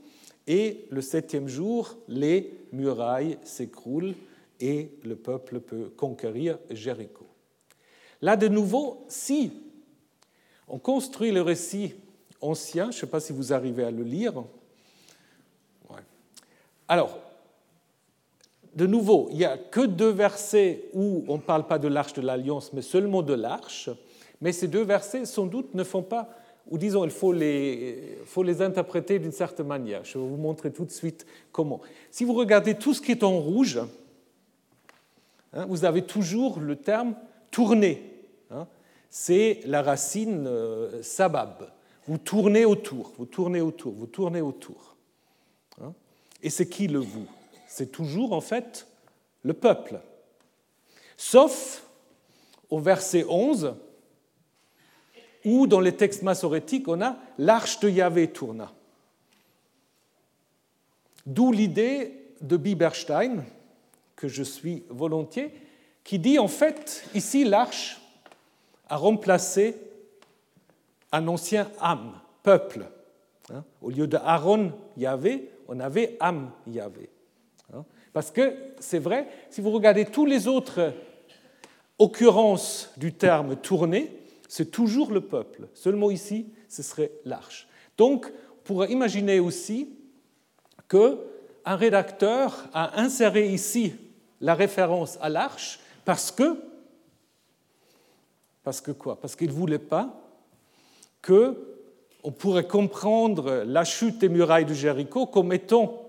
[SPEAKER 2] et le septième jour, les murailles s'écroulent et le peuple peut conquérir Jéricho. Là, de nouveau, si on construit le récit ancien, je ne sais pas si vous arrivez à le lire, alors, de nouveau, il n'y a que deux versets où on ne parle pas de l'arche de l'alliance, mais seulement de l'arche. Mais ces deux versets, sans doute, ne font pas, ou disons, il faut les, interpréter d'une certaine manière. Je vais vous montrer tout de suite comment. Si vous regardez tout ce qui est en rouge, hein, vous avez toujours le terme tourner. Hein. C'est la racine euh, sabab. Vous tournez autour, vous tournez autour, vous tournez autour. Et c'est qui le vous? C'est toujours en fait le peuple. Sauf au verset 11, où dans les textes massorétiques, on a l'arche de Yahvé tourna. D'où l'idée de Bieberstein, que je suis volontiers, qui dit en fait, ici, l'arche a remplacé un ancien âme, peuple. Hein, au lieu de Aaron, Yahvé, on avait Am Yahvé. Hein? Parce que c'est vrai, si vous regardez tous les autres occurrences du terme tourner, c'est toujours le peuple. Seulement ici, ce serait l'arche. Donc, on pourrait imaginer aussi qu'un rédacteur a inséré ici la référence à l'arche parce que, parce que quoi? Parce qu'il ne voulait pas que on pourrait comprendre la chute des murailles de Jéricho comme étant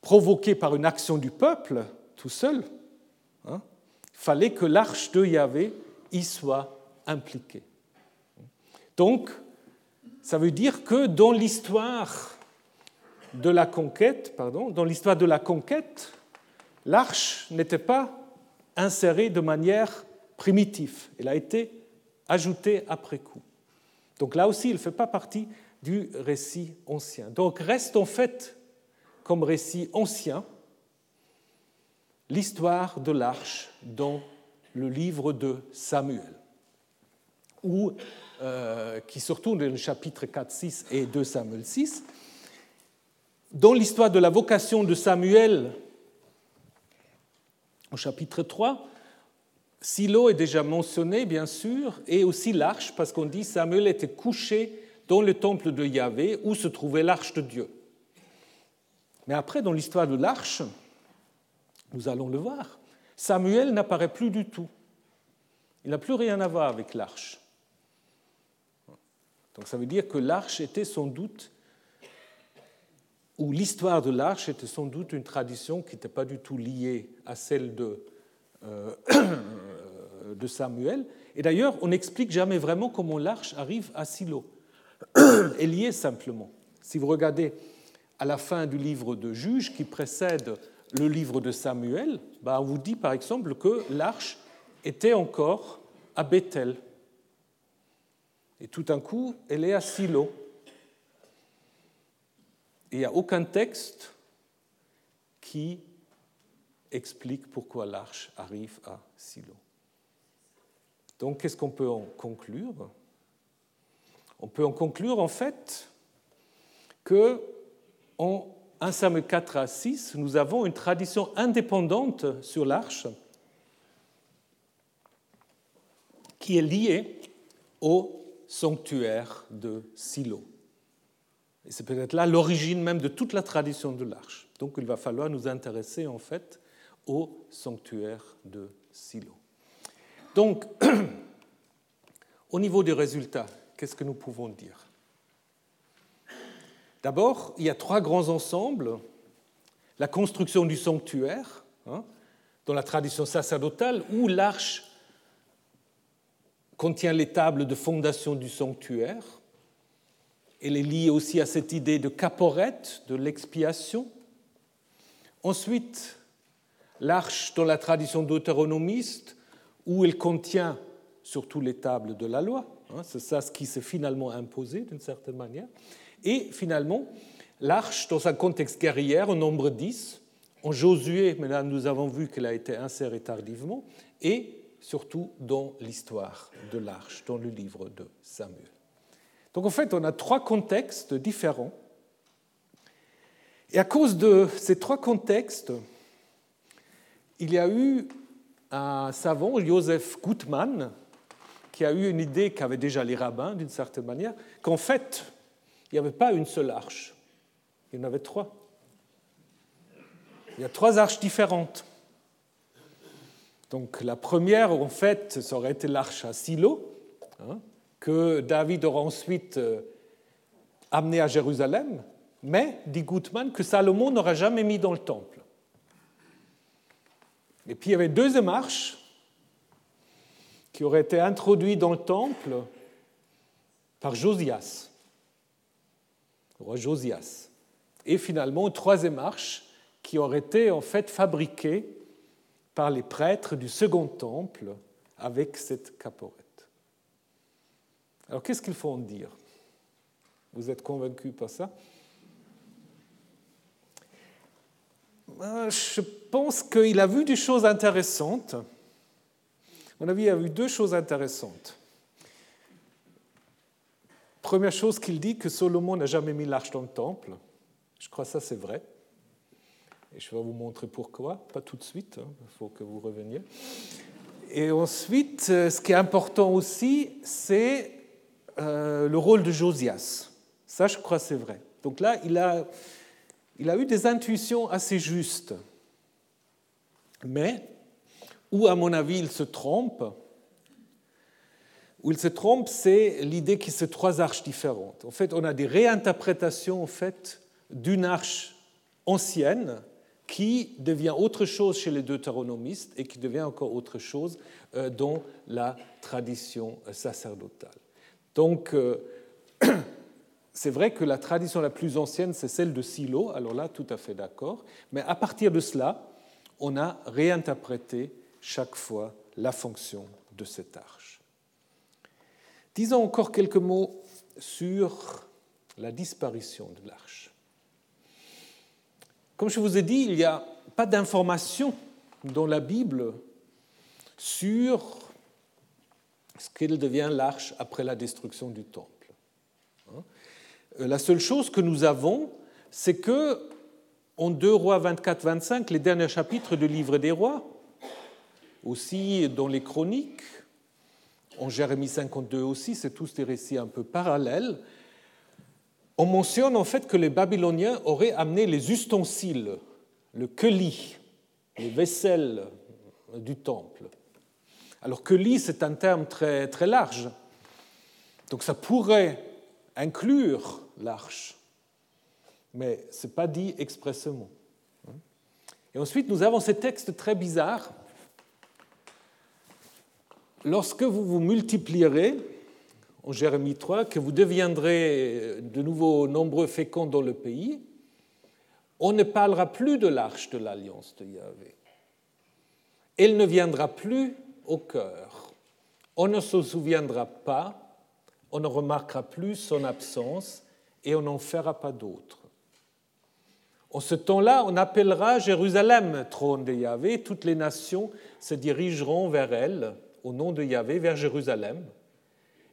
[SPEAKER 2] provoquée par une action du peuple tout seul. Hein. Il fallait que l'arche de Yahvé y soit impliquée. Donc, ça veut dire que dans l'histoire de la conquête, dans l'histoire de la conquête, l'arche n'était pas insérée de manière primitive. Elle a été ajoutée après coup. Donc là aussi, il ne fait pas partie du récit ancien. Donc reste en fait comme récit ancien l'histoire de l'arche dans le livre de Samuel, euh, qui se retrouve dans le chapitre 4, 6 et 2 Samuel 6. Dans l'histoire de la vocation de Samuel, au chapitre 3, Silo est déjà mentionné, bien sûr, et aussi l'arche, parce qu'on dit Samuel était couché dans le temple de Yahvé où se trouvait l'arche de Dieu. Mais après, dans l'histoire de l'arche, nous allons le voir, Samuel n'apparaît plus du tout. Il n'a plus rien à voir avec l'arche. Donc ça veut dire que l'arche était sans doute, ou l'histoire de l'arche était sans doute une tradition qui n'était pas du tout liée à celle de euh, de Samuel. Et d'ailleurs, on n'explique jamais vraiment comment l'arche arrive à Silo. Elle y est simplement. Si vous regardez à la fin du livre de Juges qui précède le livre de Samuel, bah, on vous dit par exemple que l'arche était encore à Bethel. Et tout d'un coup, elle est à Silo. Il n'y a aucun texte qui explique pourquoi l'arche arrive à Silo. Donc, qu'est-ce qu'on peut en conclure? On peut en conclure, en fait, que en 1 Samuel 4 à 6, nous avons une tradition indépendante sur l'arche qui est liée au sanctuaire de Silo. Et c'est peut-être là l'origine même de toute la tradition de l'arche. Donc il va falloir nous intéresser en fait au sanctuaire de Silo. Donc, au niveau des résultats, qu'est-ce que nous pouvons dire? D'abord, il y a trois grands ensembles. La construction du sanctuaire, hein, dans la tradition sacerdotale, où l'arche contient les tables de fondation du sanctuaire. Elle est liée aussi à cette idée de caporette, de l'expiation. Ensuite, l'arche dans la tradition deutéronomiste, où elle contient surtout les tables de la loi. Hein, c'est ça ce qui s'est finalement imposé d'une certaine manière. Et finalement, l'arche, dans un contexte guerrier, au nombre 10, en Josué, maintenant nous avons vu qu'elle a été insérée tardivement, et surtout dans l'histoire de l'arche, dans le livre de Samuel. Donc en fait, on a trois contextes différents. Et à cause de ces trois contextes, il y a eu un savant, Joseph Gutmann, qui a eu une idée qu'avaient déjà les rabbins, d'une certaine manière, qu'en fait, il n'y avait pas une seule arche, il y en avait trois. Il y a trois arches différentes. Donc la première, en fait, ça aurait été l'arche à Silo, hein, que David aura ensuite euh, amené à Jérusalem, mais, dit Gutmann, que Salomon n'aura jamais mis dans le temple. Et puis il y avait une deuxième arche qui aurait été introduite dans le temple par Josias roi Josias. Et finalement, une troisième arche qui aurait été en fait fabriquée par les prêtres du second temple avec cette caporette. Alors qu'est-ce qu'il faut en dire? Vous êtes convaincus par ça euh, Je pense qu'il a vu des choses intéressantes. À mon avis, il a vu deux choses intéressantes. Première chose qu'il dit, que Salomon n'a jamais mis l'arche dans le temple. Je crois que ça c'est vrai. Et je vais vous montrer pourquoi, pas tout de suite, hein. il faut que vous reveniez. Et ensuite, euh, ce qui est important aussi, c'est euh, le rôle de Josias. Ça, je crois c'est vrai. Donc là, il a, il a eu des intuitions assez justes. Mais, où à mon avis il se trompe, où il se trompe, c'est l'idée qu'il y a trois arches différentes. En fait, on a des réinterprétations en fait, d'une arche ancienne qui devient autre chose chez les deutéronomistes et qui devient encore autre chose euh, dans la tradition sacerdotale. Donc, euh, c'est vrai que la tradition la plus ancienne, c'est celle de Silo, alors là, tout à fait d'accord, mais à partir de cela, on a réinterprété chaque fois la fonction de cette arche. Disons encore quelques mots sur la disparition de l'arche. Comme je vous ai dit, il n'y a pas d'information dans la Bible sur ce qu'elle devient l'arche après la destruction du temple. Hein? La seule chose que nous avons, c'est que en 2 Rois 24-25, les derniers chapitres du livre des rois, aussi dans les chroniques, en Jérémie 52 aussi, c'est tous des récits un peu parallèles, on mentionne en fait que les Babyloniens auraient amené les ustensiles, le keli, les vaisselles du temple. Alors keli, c'est un terme très, très large. Donc ça pourrait inclure l'arche, mais ce n'est pas dit expressément. Et ensuite, nous avons ces textes très bizarres lorsque vous vous multiplierez, en Jérémie 3, que vous deviendrez de nouveau nombreux féconds dans le pays, on ne parlera plus de l'arche de l'alliance de Yahvé. Elle ne viendra plus au cœur. On ne se souviendra pas, on ne remarquera plus son absence et on n'en fera pas d'autre. En ce temps-là, on appellera Jérusalem trône de Yahvé. Toutes les nations se dirigeront vers elle, au nom de Yahvé, vers Jérusalem,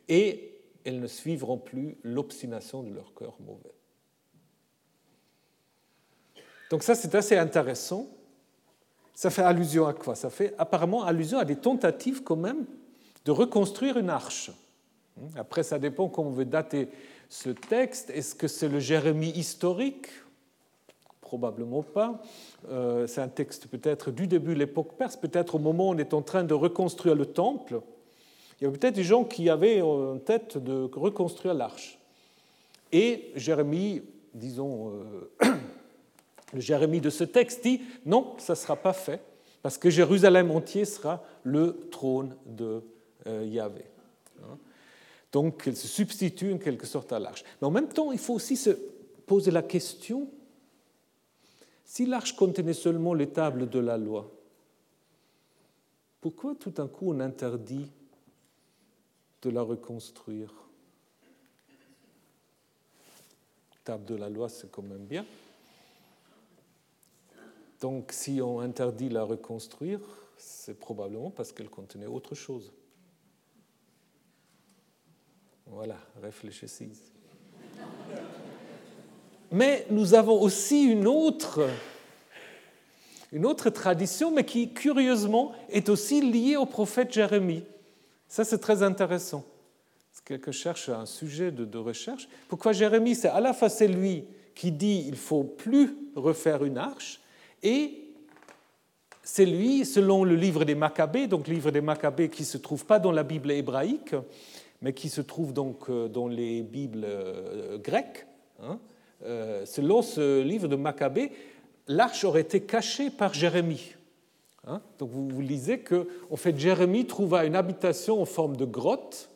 [SPEAKER 2] et elles ne suivront plus l'obstination de leur cœur mauvais. Donc ça, c'est assez intéressant. Ça fait allusion à quoi? Ça fait apparemment allusion à des tentatives quand même de reconstruire une arche. Après, ça dépend comment on veut dater ce texte. Est-ce que c'est le Jérémie historique? Probablement pas. Euh, c'est un texte peut-être du début de l'époque perse, peut-être au moment où on est en train de reconstruire le temple. Il y avait peut-être des gens qui avaient en tête de reconstruire l'arche. Et Jérémie, disons, euh, le Jérémie de ce texte dit non, ça ne sera pas fait, parce que Jérusalem entier sera le trône de euh, Yahvé. Donc elle se substitue en quelque sorte à l'arche. Mais en même temps, il faut aussi se poser la question, si l'arche contenait seulement les tables de la loi, pourquoi tout d'un coup on interdit de la reconstruire? Table de la loi, c'est quand même bien. Donc si on interdit la reconstruire, c'est probablement parce qu'elle contenait autre chose. Voilà, réfléchissez. Mais nous avons aussi une autre, une autre tradition, mais qui curieusement est aussi liée au prophète Jérémie. Ça, c'est très intéressant. Si quelqu'un cherche un sujet de, de recherche, pourquoi Jérémie, c'est à la fois c'est lui qui dit il faut plus refaire une arche, et c'est lui, selon le livre des Maccabées, donc le livre des Maccabées qui ne se trouve pas dans la Bible hébraïque, mais qui se trouve donc euh, dans les Bibles euh, grecques. Hein, euh, selon ce livre de Maccabée, l'arche aurait été cachée par Jérémie. Hein. donc vous, lisez que, en fait, Jérémie trouva une habitation en forme de grotte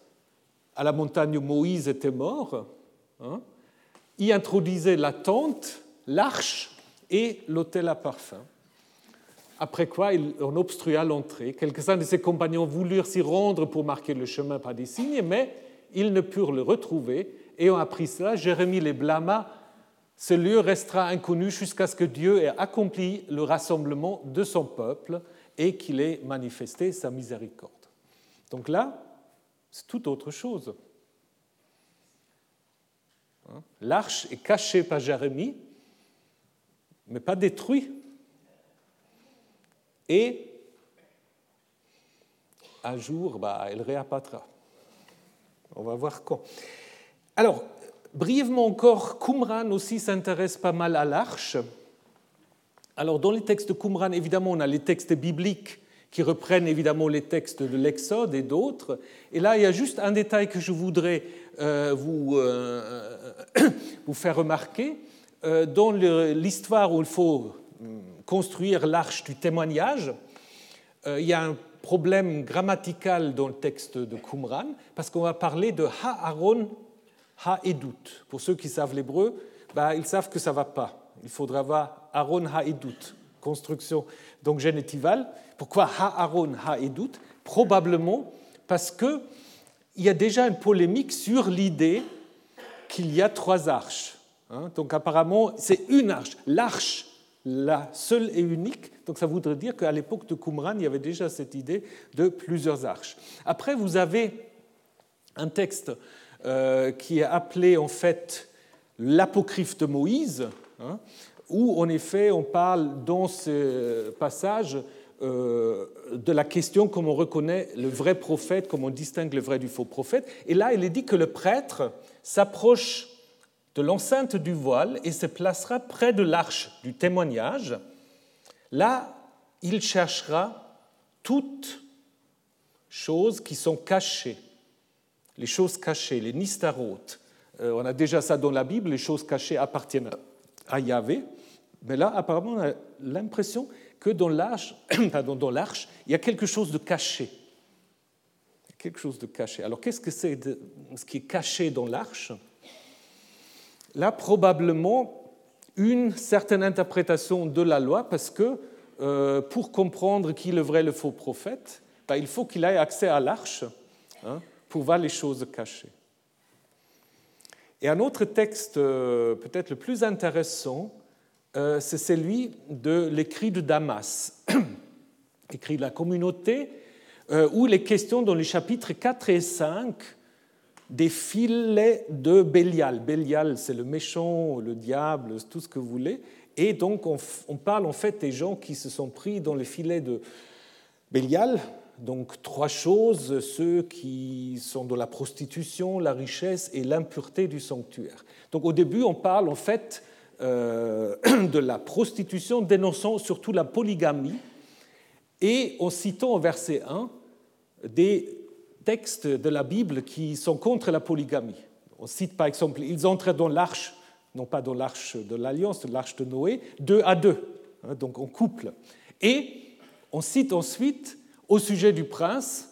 [SPEAKER 2] à la montagne où Moïse était mort. Hein, y introduisait la tente, l'arche et l'autel à parfum. Après quoi, on obstrua l'entrée. Quelques-uns de ses compagnons voulurent s'y rendre pour marquer le chemin par des signes, mais ils ne purent le retrouver. Et on appris cela, Jérémie les blâma. Ce lieu restera inconnu jusqu'à ce que Dieu ait accompli le rassemblement de son peuple et qu'il ait manifesté sa miséricorde. Donc là, c'est tout autre chose. Hein? L'arche est cachée par Jérémie, mais pas détruite et un jour, bah, elle réapparaîtra. On va voir quand. Alors, brièvement encore, Qumran aussi s'intéresse pas mal à l'arche. Alors, dans les textes de Qumran, évidemment, on a les textes bibliques qui reprennent évidemment les textes de l'Exode et d'autres. Et là, il y a juste un détail que je voudrais euh, vous, euh, vous faire remarquer. Euh, dans l'histoire où il faut construire l'arche du témoignage, euh, il y a un problème grammatical dans le texte de Qumran, parce qu'on va parler de Ha-Aaron, Ha-Edut. Pour ceux qui savent l'hébreu, bah, ils savent que ça ne va pas. Il faudra avoir Aaron Ha-Edut, construction donc génétivale. Pourquoi Ha-Aaron Ha-Edut? Probablement parce qu'il y a déjà une polémique sur l'idée qu'il y a trois arches. Hein. donc apparemment, c'est une arche. L'arche la seule et unique. Donc ça voudrait dire qu'à l'époque de Qumran, il y avait déjà cette idée de plusieurs arches. Après, vous avez un texte euh, qui est appelé en fait l'apocryphe de Moïse, hein, où en effet on parle dans ce passage euh, de la question comment on reconnaît le vrai prophète, comment on distingue le vrai du faux prophète. Et là, il est dit que le prêtre s'approche de l'enceinte du voile et se placera près de l'arche du témoignage. Là, il cherchera toutes choses qui sont cachées, les choses cachées, les nistarotes. Euh, on a déjà ça dans la Bible, les choses cachées appartiennent à Yahvé, mais là, apparemment, on a l'impression que dans l'arche, dans l'arche, il y a quelque chose de caché. Quelque chose de caché. Alors, qu'est-ce que c'est ce qui est caché dans l'arche? Là probablement une certaine interprétation de la loi parce que euh, pour comprendre qui est le vrai le faux prophète, ben, il faut qu'il ait accès à l'arche hein, pour voir les choses cachées. Et un autre texte, euh, peut-être le plus intéressant, euh, c'est celui de l'écrit de Damas, écrit de la communauté, où les questions dans les chapitres 4 et 5 des filets de Bélial. Bélial, c'est le méchant, le diable, tout ce que vous voulez. Et donc, on, parle en fait des gens qui se sont pris dans les filets de Bélial. Donc, trois choses ceux qui sont dans la prostitution, la richesse et l'impureté du sanctuaire. Donc, au début, on parle en fait euh, de la prostitution, dénonçant surtout la polygamie, et en citant au verset 1 des textes de la Bible qui sont contre la polygamie. On cite par exemple, ils entrent dans l'arche, non pas dans l'arche de l'Alliance, l'arche de Noé, deux à deux, hein, donc en couple. Et on cite ensuite, au sujet du prince,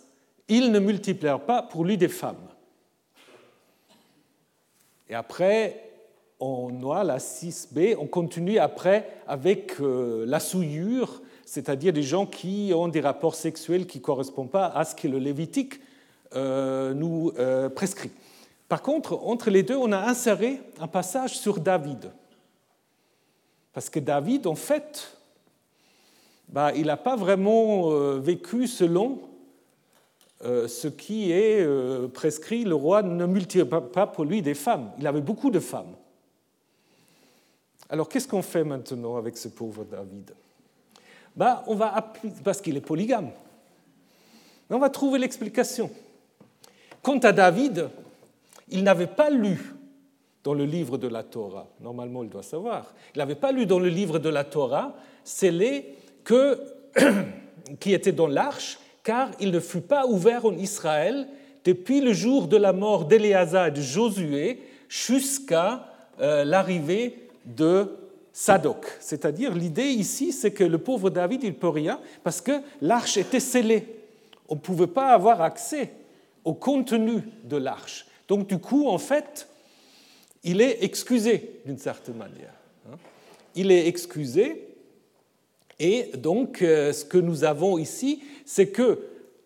[SPEAKER 2] ils ne multiplièrent pas pour lui des femmes. Et après, on noie la 6b, on continue après avec euh, la souillure, c'est-à-dire des gens qui ont des rapports sexuels qui ne correspondent pas à ce que le Lévitique nous euh, prescrit. Par contre, entre les deux, on a inséré un passage sur David. Parce que David, en fait, bah, il n'a pas vraiment euh, vécu selon ce qui est prescrit. Le roi ne multiplie pas pour lui des femmes. Il avait beaucoup de femmes. Alors qu'est-ce qu'on fait maintenant avec ce pauvre David? Bah, on va Parce qu'il est polygame. On va trouver l'explication. Quant à David, il n'avait pas lu dans le livre de la Torah, normalement il doit savoir, il n'avait pas lu dans le livre de la Torah scellé que, qui était dans l'arche, car il ne fut pas ouvert en Israël depuis le jour de la mort d'Éléazar et de Josué jusqu'à euh, l'arrivée de Sadoc. C'est-à-dire, l'idée ici, c'est que le pauvre David, il ne peut rien parce que l'arche était scellée. On ne pouvait pas avoir accès au contenu de l'arche. Donc du coup, en fait, il est excusé d'une certaine manière. Hein. Il est excusé, et donc euh, ce que nous avons ici, c'est que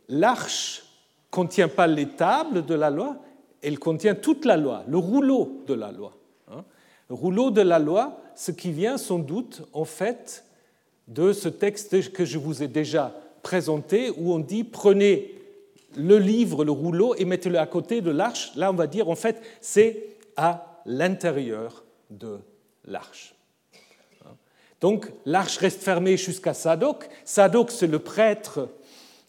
[SPEAKER 2] l'arche ne contient pas les tables de la loi, elle contient toute la loi, le rouleau de la loi. Hein. Le rouleau de la loi, ce qui vient sans doute en fait de ce texte que je vous ai déjà présenté, où on dit prenez le livre, le rouleau, et mettez-le à côté de l'arche. Là, on va dire, en fait, c'est à l'intérieur de l'arche. Donc, l'arche reste fermée jusqu'à Sadoc. Sadoc, c'est le prêtre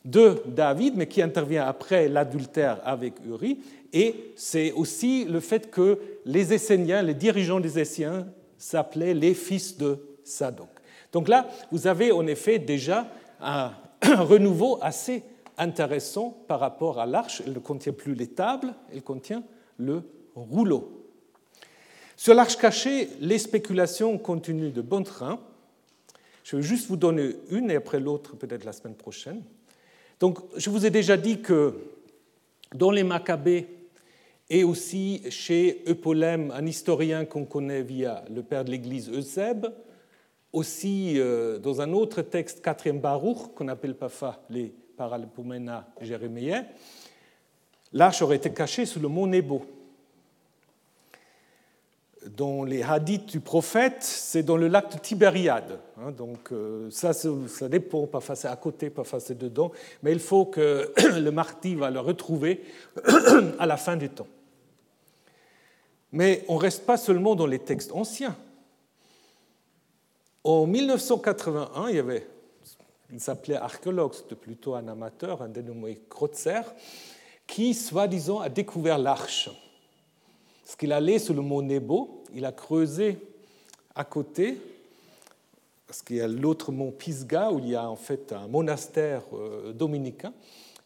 [SPEAKER 2] de David, mais qui intervient après l'adultère avec Uri. Et c'est aussi le fait que les Esséniens, les dirigeants des Esséniens, s'appelaient les fils de Sadoc. Donc là, vous avez en effet déjà un renouveau assez intéressant par rapport à l'arche. Elle ne contient plus les tables, elle contient le rouleau. Sur l'arche cachée, les spéculations continuent de bon train. Je vais juste vous donner une et après l'autre, peut-être la semaine prochaine. Donc, je vous ai déjà dit que dans les Maccabées et aussi chez Eupolème, un historien qu'on connaît via le père de l'Église Eusèbe, aussi euh, dans un autre texte, quatrième Baruch, qu'on appelle parfois les Paralipomena jérémien, l'arche aurait été cachée sous le mont Nebo. Dans les hadiths du prophète, c'est dans le lac de Tibériade. Hein, donc euh, ça, ça dépend, parfois c'est à côté, parfois c'est dedans, mais il faut que le martyr va le retrouver à la fin du temps. Mais on ne reste pas seulement dans les textes anciens. En 1981, il y avait il s'appelait archéologue, c'était plutôt un amateur, un dénommé Krotzer, qui, soi-disant, a découvert l'arche. Parce qu'il allait sur le mont Nebo, il a creusé à côté, parce qu'il y a l'autre mont Pisgah, où il y a en fait un monastère euh, dominicain,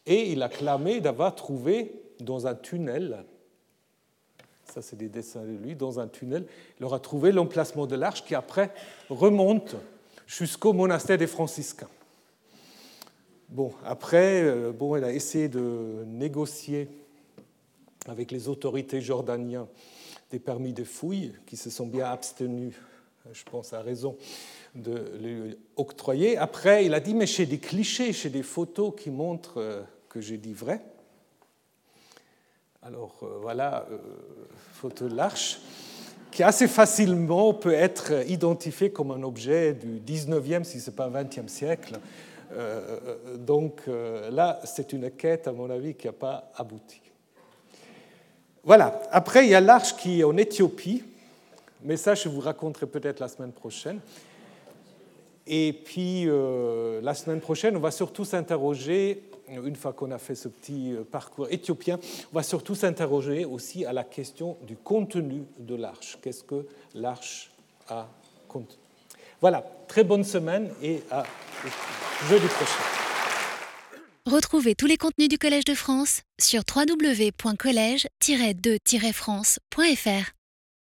[SPEAKER 2] et il a clamé d'avoir trouvé dans un tunnel, ça c'est des dessins de lui, dans un tunnel, il aura trouvé l'emplacement de l'arche qui après remonte jusqu'au monastère des franciscains. Bon, après, euh, bon, elle a essayé de négocier avec les autorités jordaniennes des permis de fouilles qui se sont bien abstenus, je pense à raison, de lui octroyer. Après, il a dit, mais j'ai des clichés, j'ai des photos qui montrent euh, que j'ai dit vrai. Alors euh, voilà, photo de l'arche, qui assez facilement peut être identifiée comme un objet du 19e, si ce n'est pas 20e siècle. Donc là, c'est une quête, à mon avis, qui n'a pas abouti. Voilà, après, il y a l'arche qui est en Éthiopie, mais ça, je vous raconterai peut-être la semaine prochaine. Et puis, euh, la semaine prochaine, on va surtout s'interroger, une fois qu'on a fait ce petit euh, parcours éthiopien, on va surtout s'interroger aussi à la question du contenu de l'arche. Qu'est-ce que l'arche a contenu? Voilà, très bonne semaine et à jeudi prochain.
[SPEAKER 1] Retrouvez tous les contenus du Collège de France sur www.colège-2-france.fr.